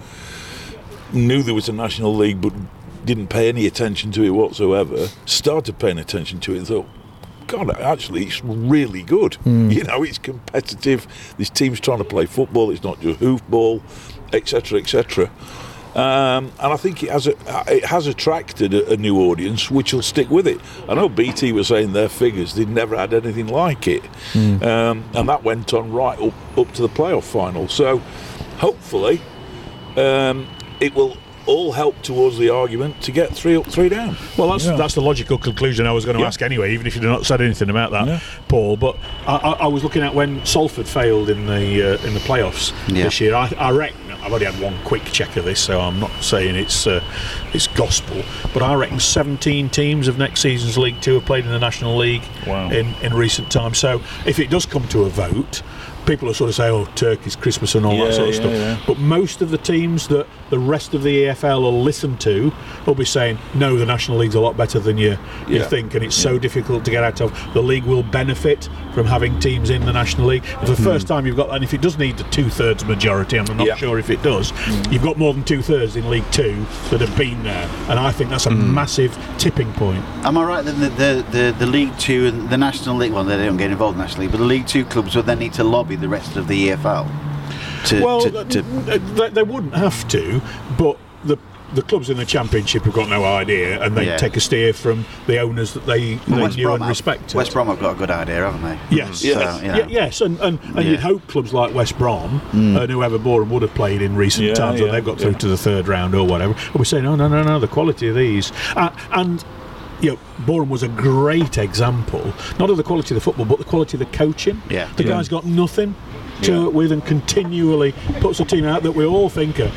knew there was a national league but didn't pay any attention to it whatsoever started paying attention to it and thought. God, actually, it's really good. Hmm. You know, it's competitive. This team's trying to play football. It's not just hoofball, etc., etc. Um, and I think it has a, it has attracted a, a new audience, which will stick with it. I know BT were saying their figures they'd never had anything like it, um, and that went on right up up to the playoff final. So, hopefully, um, it will all help towards the argument to get three up, three down. Well, that's Yeah. that's the logical conclusion I was going to Yeah. ask anyway, even if you'd not said anything about that, Yeah. Paul. But I, I, I was looking at when Salford failed in the uh, in the playoffs Yeah. this year. I, I reckon I've only had one quick check of this, so I'm not saying it's uh, it's gospel, but I reckon 17 teams of next season's League Two have played in the National League Wow. in in recent times. So if it does come to a vote. People will sort of say, "Oh, Turkey's Christmas and all Yeah, that sort of yeah, stuff," yeah. but most of the teams that the rest of the EFL will listen to will be saying, "No, the National League's a lot better than you you Yeah. think, and it's so difficult to get out of." The league will benefit from having teams in the National League. For the first hmm. time, you've got, and if it does need the two-thirds majority, I'm not Yeah. sure if it does, hmm. you've got more than two-thirds in League Two that have been there, and I think that's a hmm. massive tipping point. Am I right that the, the, the, the League Two and the National League, well, they don't get involved in the National League, but the League Two clubs would then need to lobby the rest of the EFL to. Well, to, to uh, they, they wouldn't have to, but the the clubs in the championship have got no idea, and they Yeah. take a steer from the owners that they, they West knew Brom and have- respected. West Brom have got a good idea, haven't they? Yes. So, Yes. you know. Yeah, yes, and, and, and Yeah. you'd hope clubs like West Brom and whoever Boreham would have played in recent Yeah, times yeah, when they've got through to the third round or whatever, will be saying, no, no, no, no, the quality of these. Uh, and, you know, Boreham was a great example, not of the quality of the football, but the quality of the coaching. Yeah. The Yeah. guy's got nothing to Yeah. it with and continually puts a team out that we all think are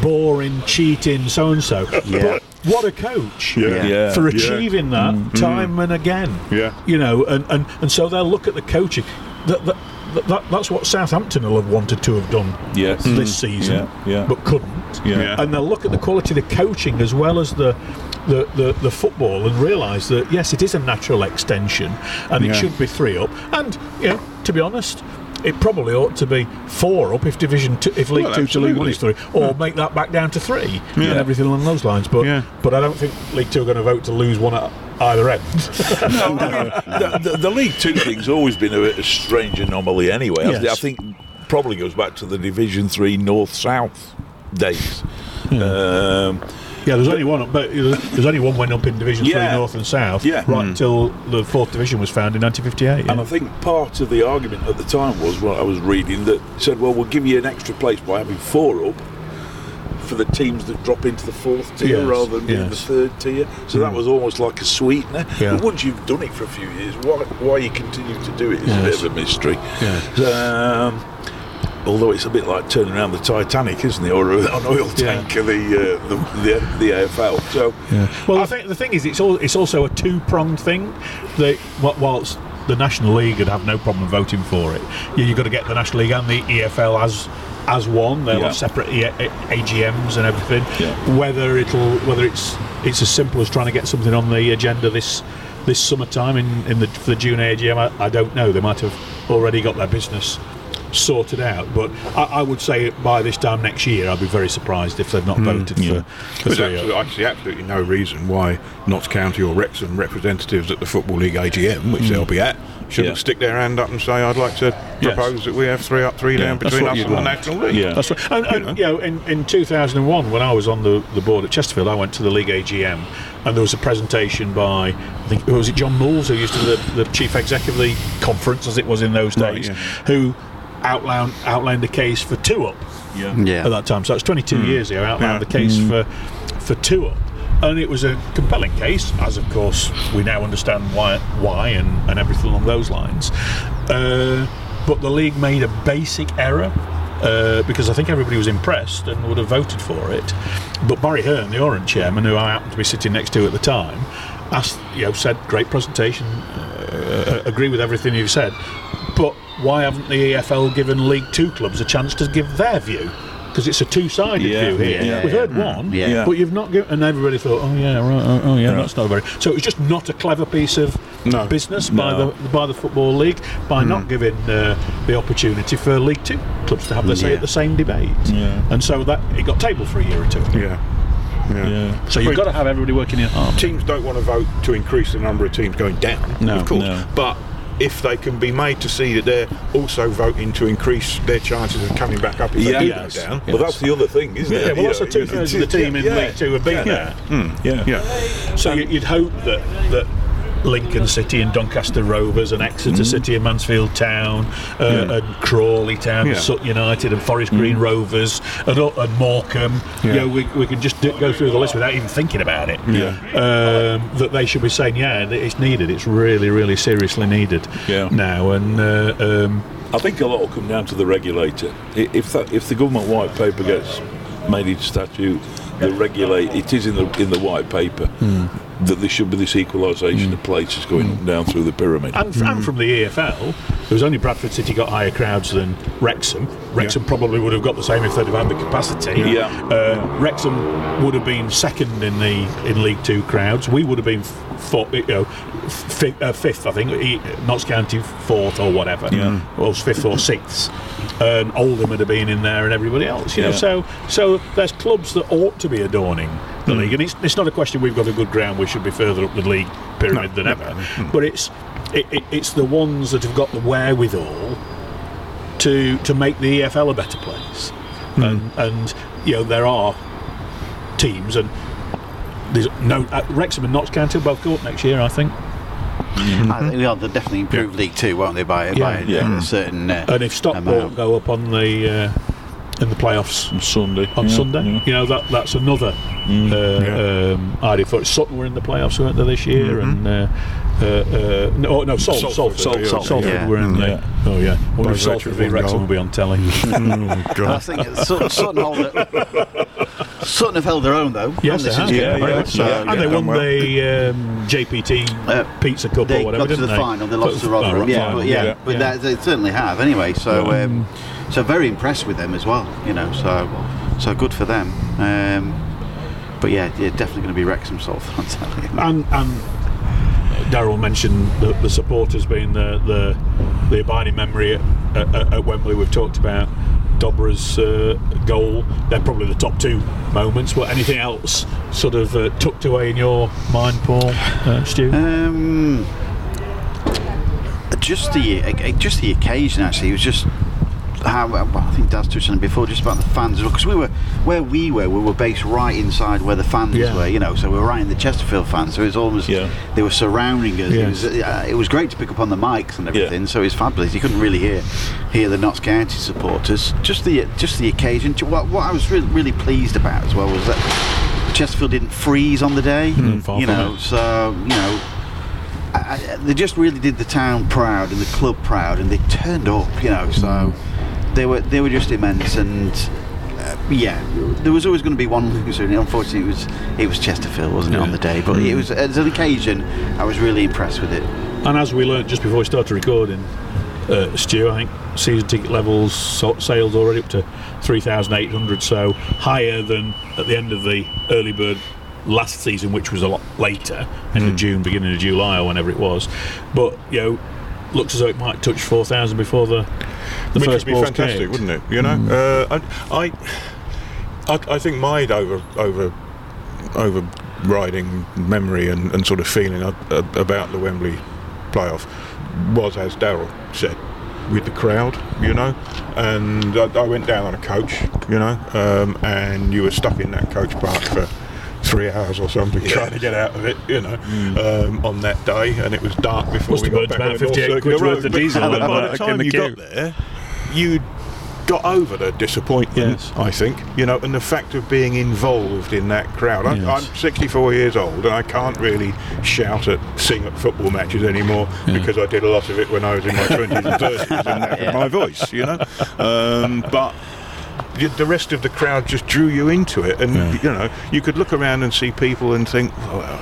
boring, cheating, so and so. Yeah. But what a coach Yeah. Yeah. for Yeah. achieving that mm-hmm. time and again. Yeah. You know, and, and, and so they'll look at the coaching. That, that, that, that, that's what Southampton will have wanted to have done Yes. this hmm. season, Yeah, yeah. but couldn't. Yeah. And they'll look at the quality of the coaching as well as the the, the, the football and realise that yes, it is a natural extension, and Yeah. it should be three up. And you know, to be honest. It probably ought to be four up if Division two, if League Well, Two to League One is three, or make that back down to three Yeah. and everything along those lines. But Yeah. but I don't think League Two are going to vote to lose one at either end. No, I mean, the, the, the League Two thing's always been a, bit a strange anomaly anyway. I- Yes. I think probably goes back to the Division Three North South days. Um, Yeah, there's only one, up, but there's only one went up in Division Yeah. Three North and South, Yeah. right until the fourth division was found in 1958. yeah. And I think part of the argument at the time was what I was reading that said, well, we'll give you an extra place by having four up for the teams that drop into the fourth tier Yes, rather than being the third tier. So that was almost like a sweetener. Yeah. But once you've done it for a few years, why, why you continue to do it is a bit of a mystery. Yes. Um, although it's a bit like turning around the Titanic, isn't it, or an oil Yeah. the, uh, the, the the EFL. So Well, the thing, the thing is, it's all, it's also a two pronged thing. That whilst the National League would have no problem voting for it, you, you've got to get the National League and the EFL as as one. They'll Yeah. have separate E- AGMs and everything. Yeah. Whether it'll whether it's it's as simple as trying to get something on the agenda this this summertime in, in the for the June AGM, I, I don't know. They might have already got their business sorted out. But I, I would say by this time next year, I'd be very surprised if they've not hmm. voted yeah. for, for There's absolutely, I see absolutely no reason why Notts County or Wrexham representatives at the Football League AGM, which hmm. they'll be at, shouldn't Yeah. stick their hand up and say, "I'd like to Yes. propose that we have three up, three down between us you'd the. National League." Yeah. That's right. And, and you know, in, in 2001, when I was on the, the board at Chesterfield, I went to the league AGM, and there was a presentation by I think who was it John Moules, who used to be the, the chief executive of the conference, as it was in those Right, days, yeah. who outlined outlined the case for two up Yeah. Yeah. at that time. So it's 22 years ago. Outlined Yeah. the case for for two up. And it was a compelling case, as of course we now understand why, why, and, and everything along those lines. Uh, but the league made a basic error uh, because I think everybody was impressed and would have voted for it. But Barry Hearn, the Orient chairman, who I happened to be sitting next to at the time, asked, you know, said, "Great presentation, uh, agree with everything you've said, but why haven't the EFL given League Two clubs a chance to give their view?" Because it's a two-sided Yeah, view here. yeah, We've yeah. heard one, Yeah. Yeah. but you've not given. And everybody thought, "Oh yeah, right, oh, oh yeah, that's not very." So it was just not a clever piece of No. business by the by the football league by not giving uh, the opportunity for League Two clubs to have their say Yeah. at the same debate. Yeah. And so that it got tabled for a year or two. Yeah. Yeah. Yeah. So you've got to have everybody working in harmony. Teams don't want to vote to increase the number of teams going down, No, of course. no. But if they can be made to see that they're also voting to increase their chances of coming back up if Yeah. they do Yes. go down, Yeah. Well, that's the other thing, isn't Yeah, it? well, You also know, two thirds of the team in yeah, League Two have been yeah. there. Hmm, yeah. yeah. So you- you'd hope that that Lincoln City and Doncaster Rovers and Exeter City and Mansfield Town uh, and Crawley Town Yeah. and Sutton United and Forest Green Rovers and, uh, and Morecambe, you Yeah. know, we, we can just do, go through the list without even thinking about it. Yeah. Um, that they should be saying, yeah, it's needed. It's really, really seriously needed Yeah. now. And uh, um, I think a lot will come down to the regulator. If that, if the government white paper gets made into statute, the regulate it is in the in the white paper that there should be this equalisation of places going down through the pyramid. And, and from the EFL, it was only Bradford City got higher crowds than Wrexham. Wrexham probably would have got the same if they'd have had the capacity. Yeah. Uh, Wrexham would have been second in the in League Two crowds. We would have been f- four, you know, fifth, uh, fifth I think. Notts County fourth or whatever. Yeah. Was fifth or sixth. And Oldham would have been in there, and everybody else. You know, Yeah. so so there's clubs that ought to be adorning the league, and it's, it's not a question we've got a good ground. We should be further up the league pyramid than ever. But it's it, it, it's the ones that have got the wherewithal to to make the EFL a better place. And and you know there are teams and there's no uh, Wrexham and Notts County will both go up next year, I think. I, yeah, they'll definitely improve League Two, won't they? By, by a- yeah. a certain. Uh, And if Stockport go up on the uh, in the playoffs On Sunday. on yeah, Sunday. yeah. You know that that's another uh, um, idea for it. Sutton were in the playoffs, weren't they this year? And uh, uh, uh, no, oh, no, Salt, Salford, Salford, Salford, Salford, Salford yeah. were in Yeah. Oh yeah, wonder By if Salford virtue of v one Wrexham will be on telly. Oh, I think Sutton, Sutton, hold it. Sutton have held their own though. Yes, they have. June? Yeah, yeah. So, Yeah. and they won well. the um, JPT Uh, Pizza Cup They or whatever, got to the they? final. They lost But- to Rotherham. oh, yeah, final, but yeah, but yeah. They, they certainly have anyway. So, um, so very impressed with them as well. You know, so so good for them. Um, but yeah, yeah, definitely going to be Wrexham Salford. I'm telling you. and and Daryl mentioned the, the supporters being the the, the abiding memory at, at, at Wembley. We've talked about Dobra's uh, goal. They're probably the top two moments. But anything else sort of uh, tucked away in your mind, Paul, uh, Stu? Um, just the just the occasion actually. It was just how well, I think Dad's touched on it before, just about the fans because we were where we were. We were based right inside where the fans Yeah. were, you know. So we were right in the Chesterfield fans. So it was almost Yeah. they were surrounding us. It was uh, it was great to pick up on the mics and everything. So it was fabulous. You couldn't really hear hear the Notts County supporters. Just the just the occasion. What, what I was really really pleased about as well was that Chesterfield didn't freeze on the day. far you know, it. so you know. I, I- they just really did the town proud and the club proud, and they turned up, you know. So they were they were just immense, and uh, yeah, there was always going to be one. And unfortunately, it was it was Chesterfield, wasn't it, on the day? But it was as an occasion, I was really impressed with it. And as we learnt just before we started recording, uh, Stu, I think season ticket levels sales already up to 3,800, so higher than at the end of the early bird last season, which was a lot later, end of June, beginning of July, or whenever it was. But you know, looks as though it might touch 4,000 before the the Which first would be ball's fantastic, kicked. wouldn't it? You know, uh, I, I, I, I think my over over overriding memory and, and sort of feeling about the Wembley playoff was, as Daryl said, with the crowd, you know. And I, I went down on a coach, you know, um, and you were stuck in that coach park for three hours or something trying to get out of it, you know, um, on that day, and it was dark before Must we got back about on the North 58 Circular quid's worth Road. of But diesel by the- the time in the you queue. got there, you got over the disappointment, Yes. I think, you know, and the fact of being involved in that crowd. I'm, Yes. I'm 64 years old and I can't really shout at, sing at football matches anymore because I did a lot of it when I was in my 20s and 30s and that was my voice, you know. Um, but y- the rest of the crowd just drew you into it, and Yeah. you know you could look around and see people and think, well,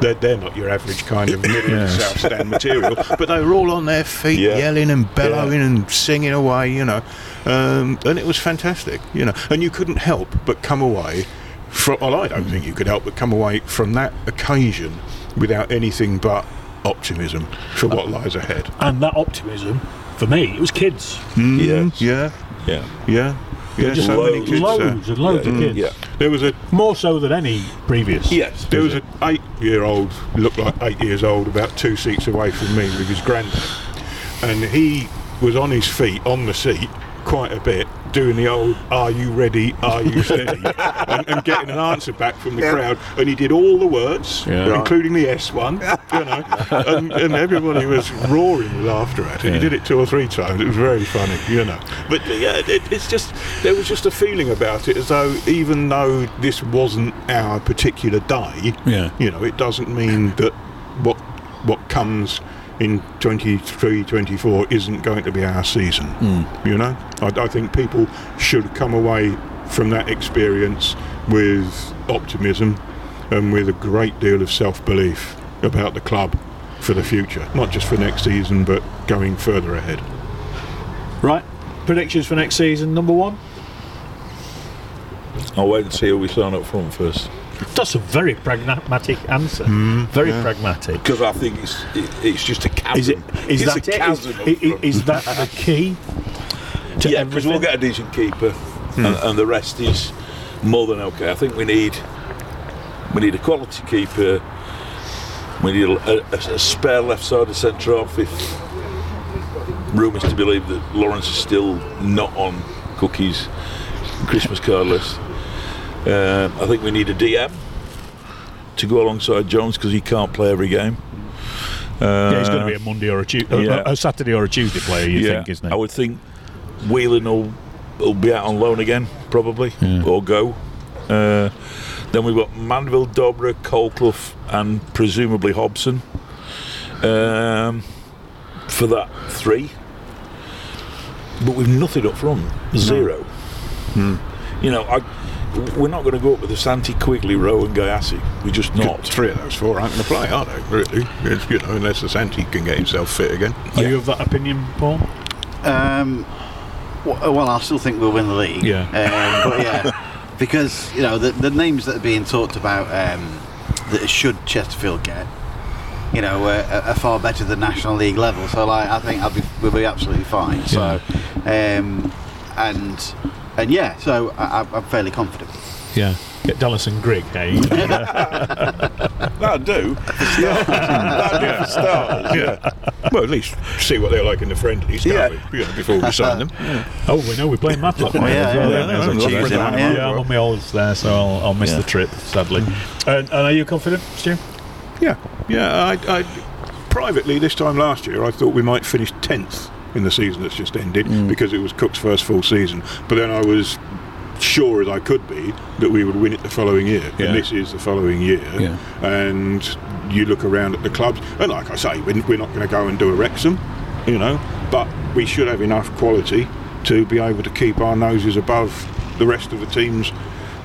they're, they're not your average kind of middle Yes. South Stand material, but they were all on their feet, Yeah. yelling and bellowing and singing away, you know, um, and it was fantastic, you know, and you couldn't help but come away. From, well, I don't think you could help but come away from that occasion without anything but optimism for what lies ahead. And that optimism, for me, it was kids. Yes. Yeah, Yeah. Yeah, yeah. Just so many loads- kids, uh, and loads of kids. Yeah. there was a More so than any previous. Yes. There was an eight-year-old, looked like eight years old, about two seats away from me with his granddad, and he was on his feet on the seat quite a bit, doing the old "Are you ready? Are you steady?" and, and getting an answer back from the crowd. And he did all the words, Yeah. including the S one, you know, and, and everybody was roaring with laughter at it. He did it two or three times. It was very funny, you know. But yeah, it, it's just there was just a feeling about it as though even though this wasn't our particular day, Yeah. you know, it doesn't mean that what what comes in 23, 24 isn't going to be our season. Hmm. You know, I, I think people should come away from that experience with optimism and with a great deal of self-belief about the club for the future, not just for next season, but going further ahead. Right. Predictions for next season. Number one. I'll wait and see who we sign up front first. That's a very pragmatic answer. Hmm. very pragmatic. Because I think it's it, it's just a chasm. Is it? Is it's that a chasm Is, up i- i- front. is that the key to yeah, because we'll get a decent keeper, hmm. and, and the rest is more than okay. I think we need we need a quality keeper. We need a, a, a spare left side of centre off. If rumours to believe that Lawrence is still not on Cookie's Christmas card list, um, I think we need a DM to go alongside Jones because he can't play every game. yeah, he's going Uh, to be a Monday or a, Tuesday, yeah. a Saturday or a Tuesday player. You think, isn't I would think Whelan will, will be out on loan again, probably, Yeah. or go. Uh, then we've got Mandeville, Dobra, Colclough, and presumably Hobson. Um, for that three. But we've nothing up front. Zero. Hmm. You know, I, we're not going to go up with Asante Quigley, Rowe, and Gayassi. We're just not. Three of those four aren't going to play, are they? Really? It's, you know, unless Asante can get himself fit again. Are you of that opinion, Paul? Um, well, I still think we'll win the league. Yeah. Um, but yeah, because you know the, the names that are being talked about um, that should Chesterfield get, you know, uh, are far better than National League level. So like, I think I'll be we'll be absolutely fine. So, um, and and yeah, so I, I'm- I'm fairly confident. Yeah. Get Dallas and Grigg, hey? Eh? That'll do. That'll do for starters. Yeah. well, at least see what they're like in the friendlies, can't Yeah. we? You know, before we sign them. oh, we know we're playing Matlock. now yeah, well, yeah, yeah, yeah, yeah, yeah. Yeah, I'm on my odds there, so I'll, I'll miss Yeah. the trip, sadly. And, and are you confident, Stu? Yeah, yeah. I, I privately this time last year, I thought we might finish tenth in the season that's just ended because it was Cook's first full season. But then I was sure as I could be that we would win it the following year, Yeah. and this is the following year. Yeah. And you look around at the clubs, and like I say, we're, we're not going to go and do a Wrexham, you know, but we should have enough quality to be able to keep our noses above the rest of the teams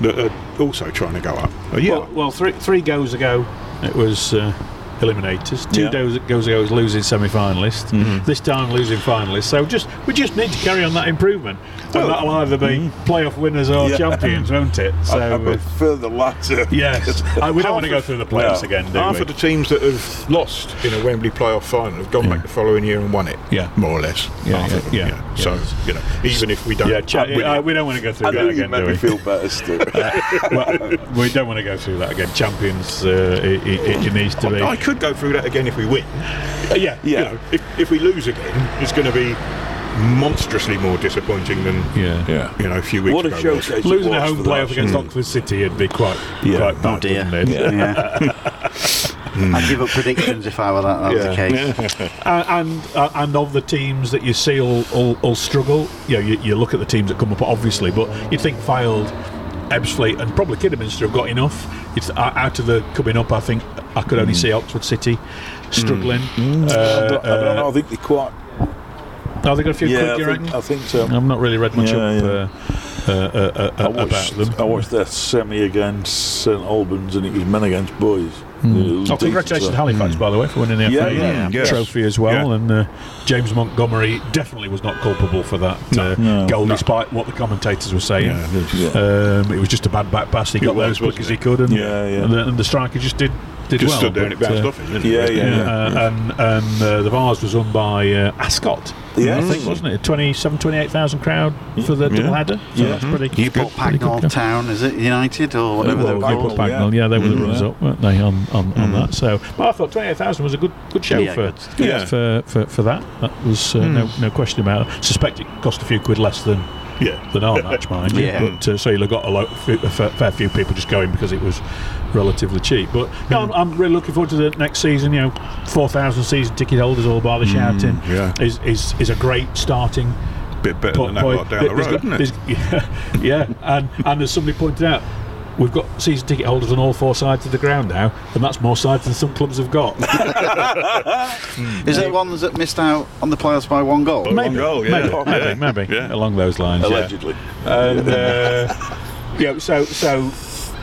that are also trying to go up. Yeah. Well, well three, three goes ago, it was uh, eliminators. Two Yeah. days goes ago, was losing semi-finalist. Mm-hmm. This time losing finalist. So just we just need to carry on that improvement, and that'll either be playoff winners or Yeah. champions, won't it? So. I uh, prefer the latter. Yes, Uh, we don't want to go through the playoffs No. again, do Half we? of the teams that have lost in a Wembley playoff final have gone back the following year and won it. Yeah. more or less. Yeah, yeah, yeah, yeah. yeah. So you know, even if we don't, yeah, cha- uh, we don't want to go through I that again, made do we? feel better, Stu. well, we don't want to go through that again. Champions, uh, it, it, it needs to be. I could go through that again if we win. Uh, yeah, You know, if, if we lose again, it's going to be monstrously more disappointing than yeah. yeah. you know a few weeks What a ago. was. showcase. Losing a home playoff against Oxford City would be quite, Yeah. quite bad, Oh dear. wouldn't it? Yeah. I'd give up predictions if I were that, that was the Yeah. case. Uh, and uh, and of the teams that you see all, all, all struggle, you, know, you you look at the teams that come up obviously, but you'd think Fylde, Ebbsfleet, and probably Kidderminster have got enough. It's uh, out of the coming up. I think I could only see Oxford City struggling. I don't, I don't know. I think they're quite. Oh, they got a few Yeah, quid, I think. I think so. I've not really read much Yeah, up yeah. Uh, uh, uh, uh, watched, about them. I watched their semi against St Albans, and it was men against boys. It was Oh, congratulations to Halifax, by the way, for winning the Yeah, FA yeah, yes. trophy as well. Yeah. And uh, James Montgomery definitely was not culpable for that uh, No. goal, despite what the commentators were saying. Yeah, Yeah. Um, it was just a bad back pass. He It got there as quick as he could, and, Yeah, yeah. and, the, and the striker just did did just well. stood there and it bounced uh, off him. didn't yeah, it? yeah, yeah, uh, and and uh, the Vase was won by uh, Ascot, Yeah, I think, wasn't it? 27, 28,000 crowd for the double header. So Yeah. that's pretty. Newport good. Pagnell Town, is it United or whatever Well, they're Newport called? Pagnell, yeah. they were the Mm, runners yeah. up, weren't they, on, on, on that? So, but I thought 28,000 was a good good show Yeah, for, good. Yeah. for, for for that. That was uh, no no question about it. Suspect it cost a few quid less than Yeah. than our match, mind you. Yeah. But uh, so you'll have got a, lo- a fair, fair few people just going because it was relatively cheap. But yeah, I'm, I'm really looking forward to the next season. You know, 4,000 season ticket holders all by the shouting yeah. is, is is a great starting Bit better po- than that point. lot down the There's road, got- isn't it? Yeah, yeah. and and as somebody pointed out. We've got season ticket holders on all four sides of the ground now, and that's more sides than some clubs have got. Is there the ones that missed out on the playoffs by one goal? One goal, yeah. maybe, Yeah. maybe, maybe, Yeah. along those lines. yeah. allegedly. and uh, yeah, so so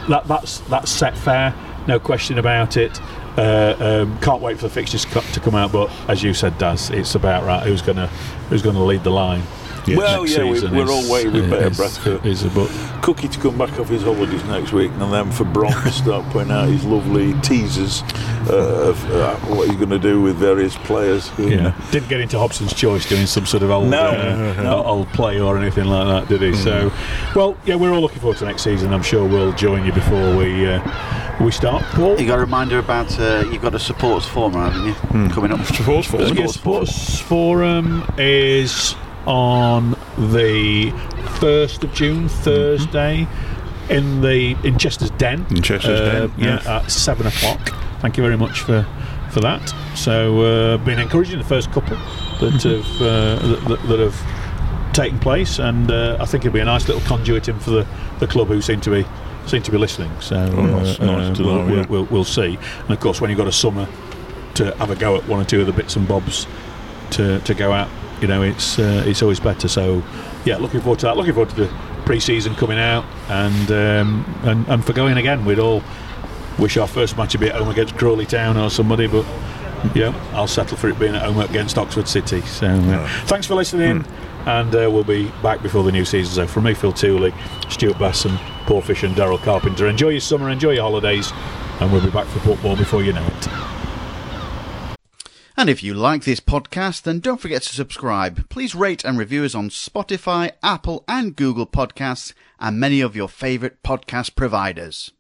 that that's that's set fair, no question about it. Uh, um, can't wait for the fixtures to come out, but as you said, Daz, it's about right. Who's gonna who's gonna lead the line? Well, next yeah, we- season we're is- all waiting with bated breath for- is a but Cookie to come back off his holidays next week, and then for Bron to start putting out his lovely teasers uh, of uh, what he's going to do with various players. yeah, didn't get into Hobson's choice doing some sort of old No, uh, no. old play or anything like that, did he? So, well, yeah, we're all looking forward to next season. I'm sure we'll join you before we uh, we start. Paul, You got a reminder about uh, you've got a supporters forum, haven't you? Coming up. Supports for Yeah, Sports Forum is on the first of June, Thursday, in the in Chester's Den. In Chester's Den, yeah, yeah. at seven o'clock. Thank you very much for for that. So, uh, been encouraging the first couple that have uh, that, that, have taken place, and uh, I think it'll be a nice little conduit in for the, the club who seem to be seem to be listening. So, nice- uh, nice to we'll, know, we'll, we'll, we'll see. And of course, when you've got a summer to have a go at one or two of the bits and bobs to, to go out. You know, it's uh, it's always better. So, yeah, looking forward to that. Looking forward to the pre-season coming out, and um, and and for going again. We'd all wish our first match would be at home against Crawley Town or somebody, but yeah, I'll settle for it being at home against Oxford City. So, uh, thanks for listening, and uh, we'll be back before the new season. So, from me, Phil Tooley, Stuart Bass, and Paul Fish, and Daryl Carpenter. Enjoy your summer, enjoy your holidays, and we'll be back for football before you know it. And if you like this podcast, then don't forget to subscribe. Please rate and review us on Spotify, Apple, and Google Podcasts, and many of your favourite podcast providers.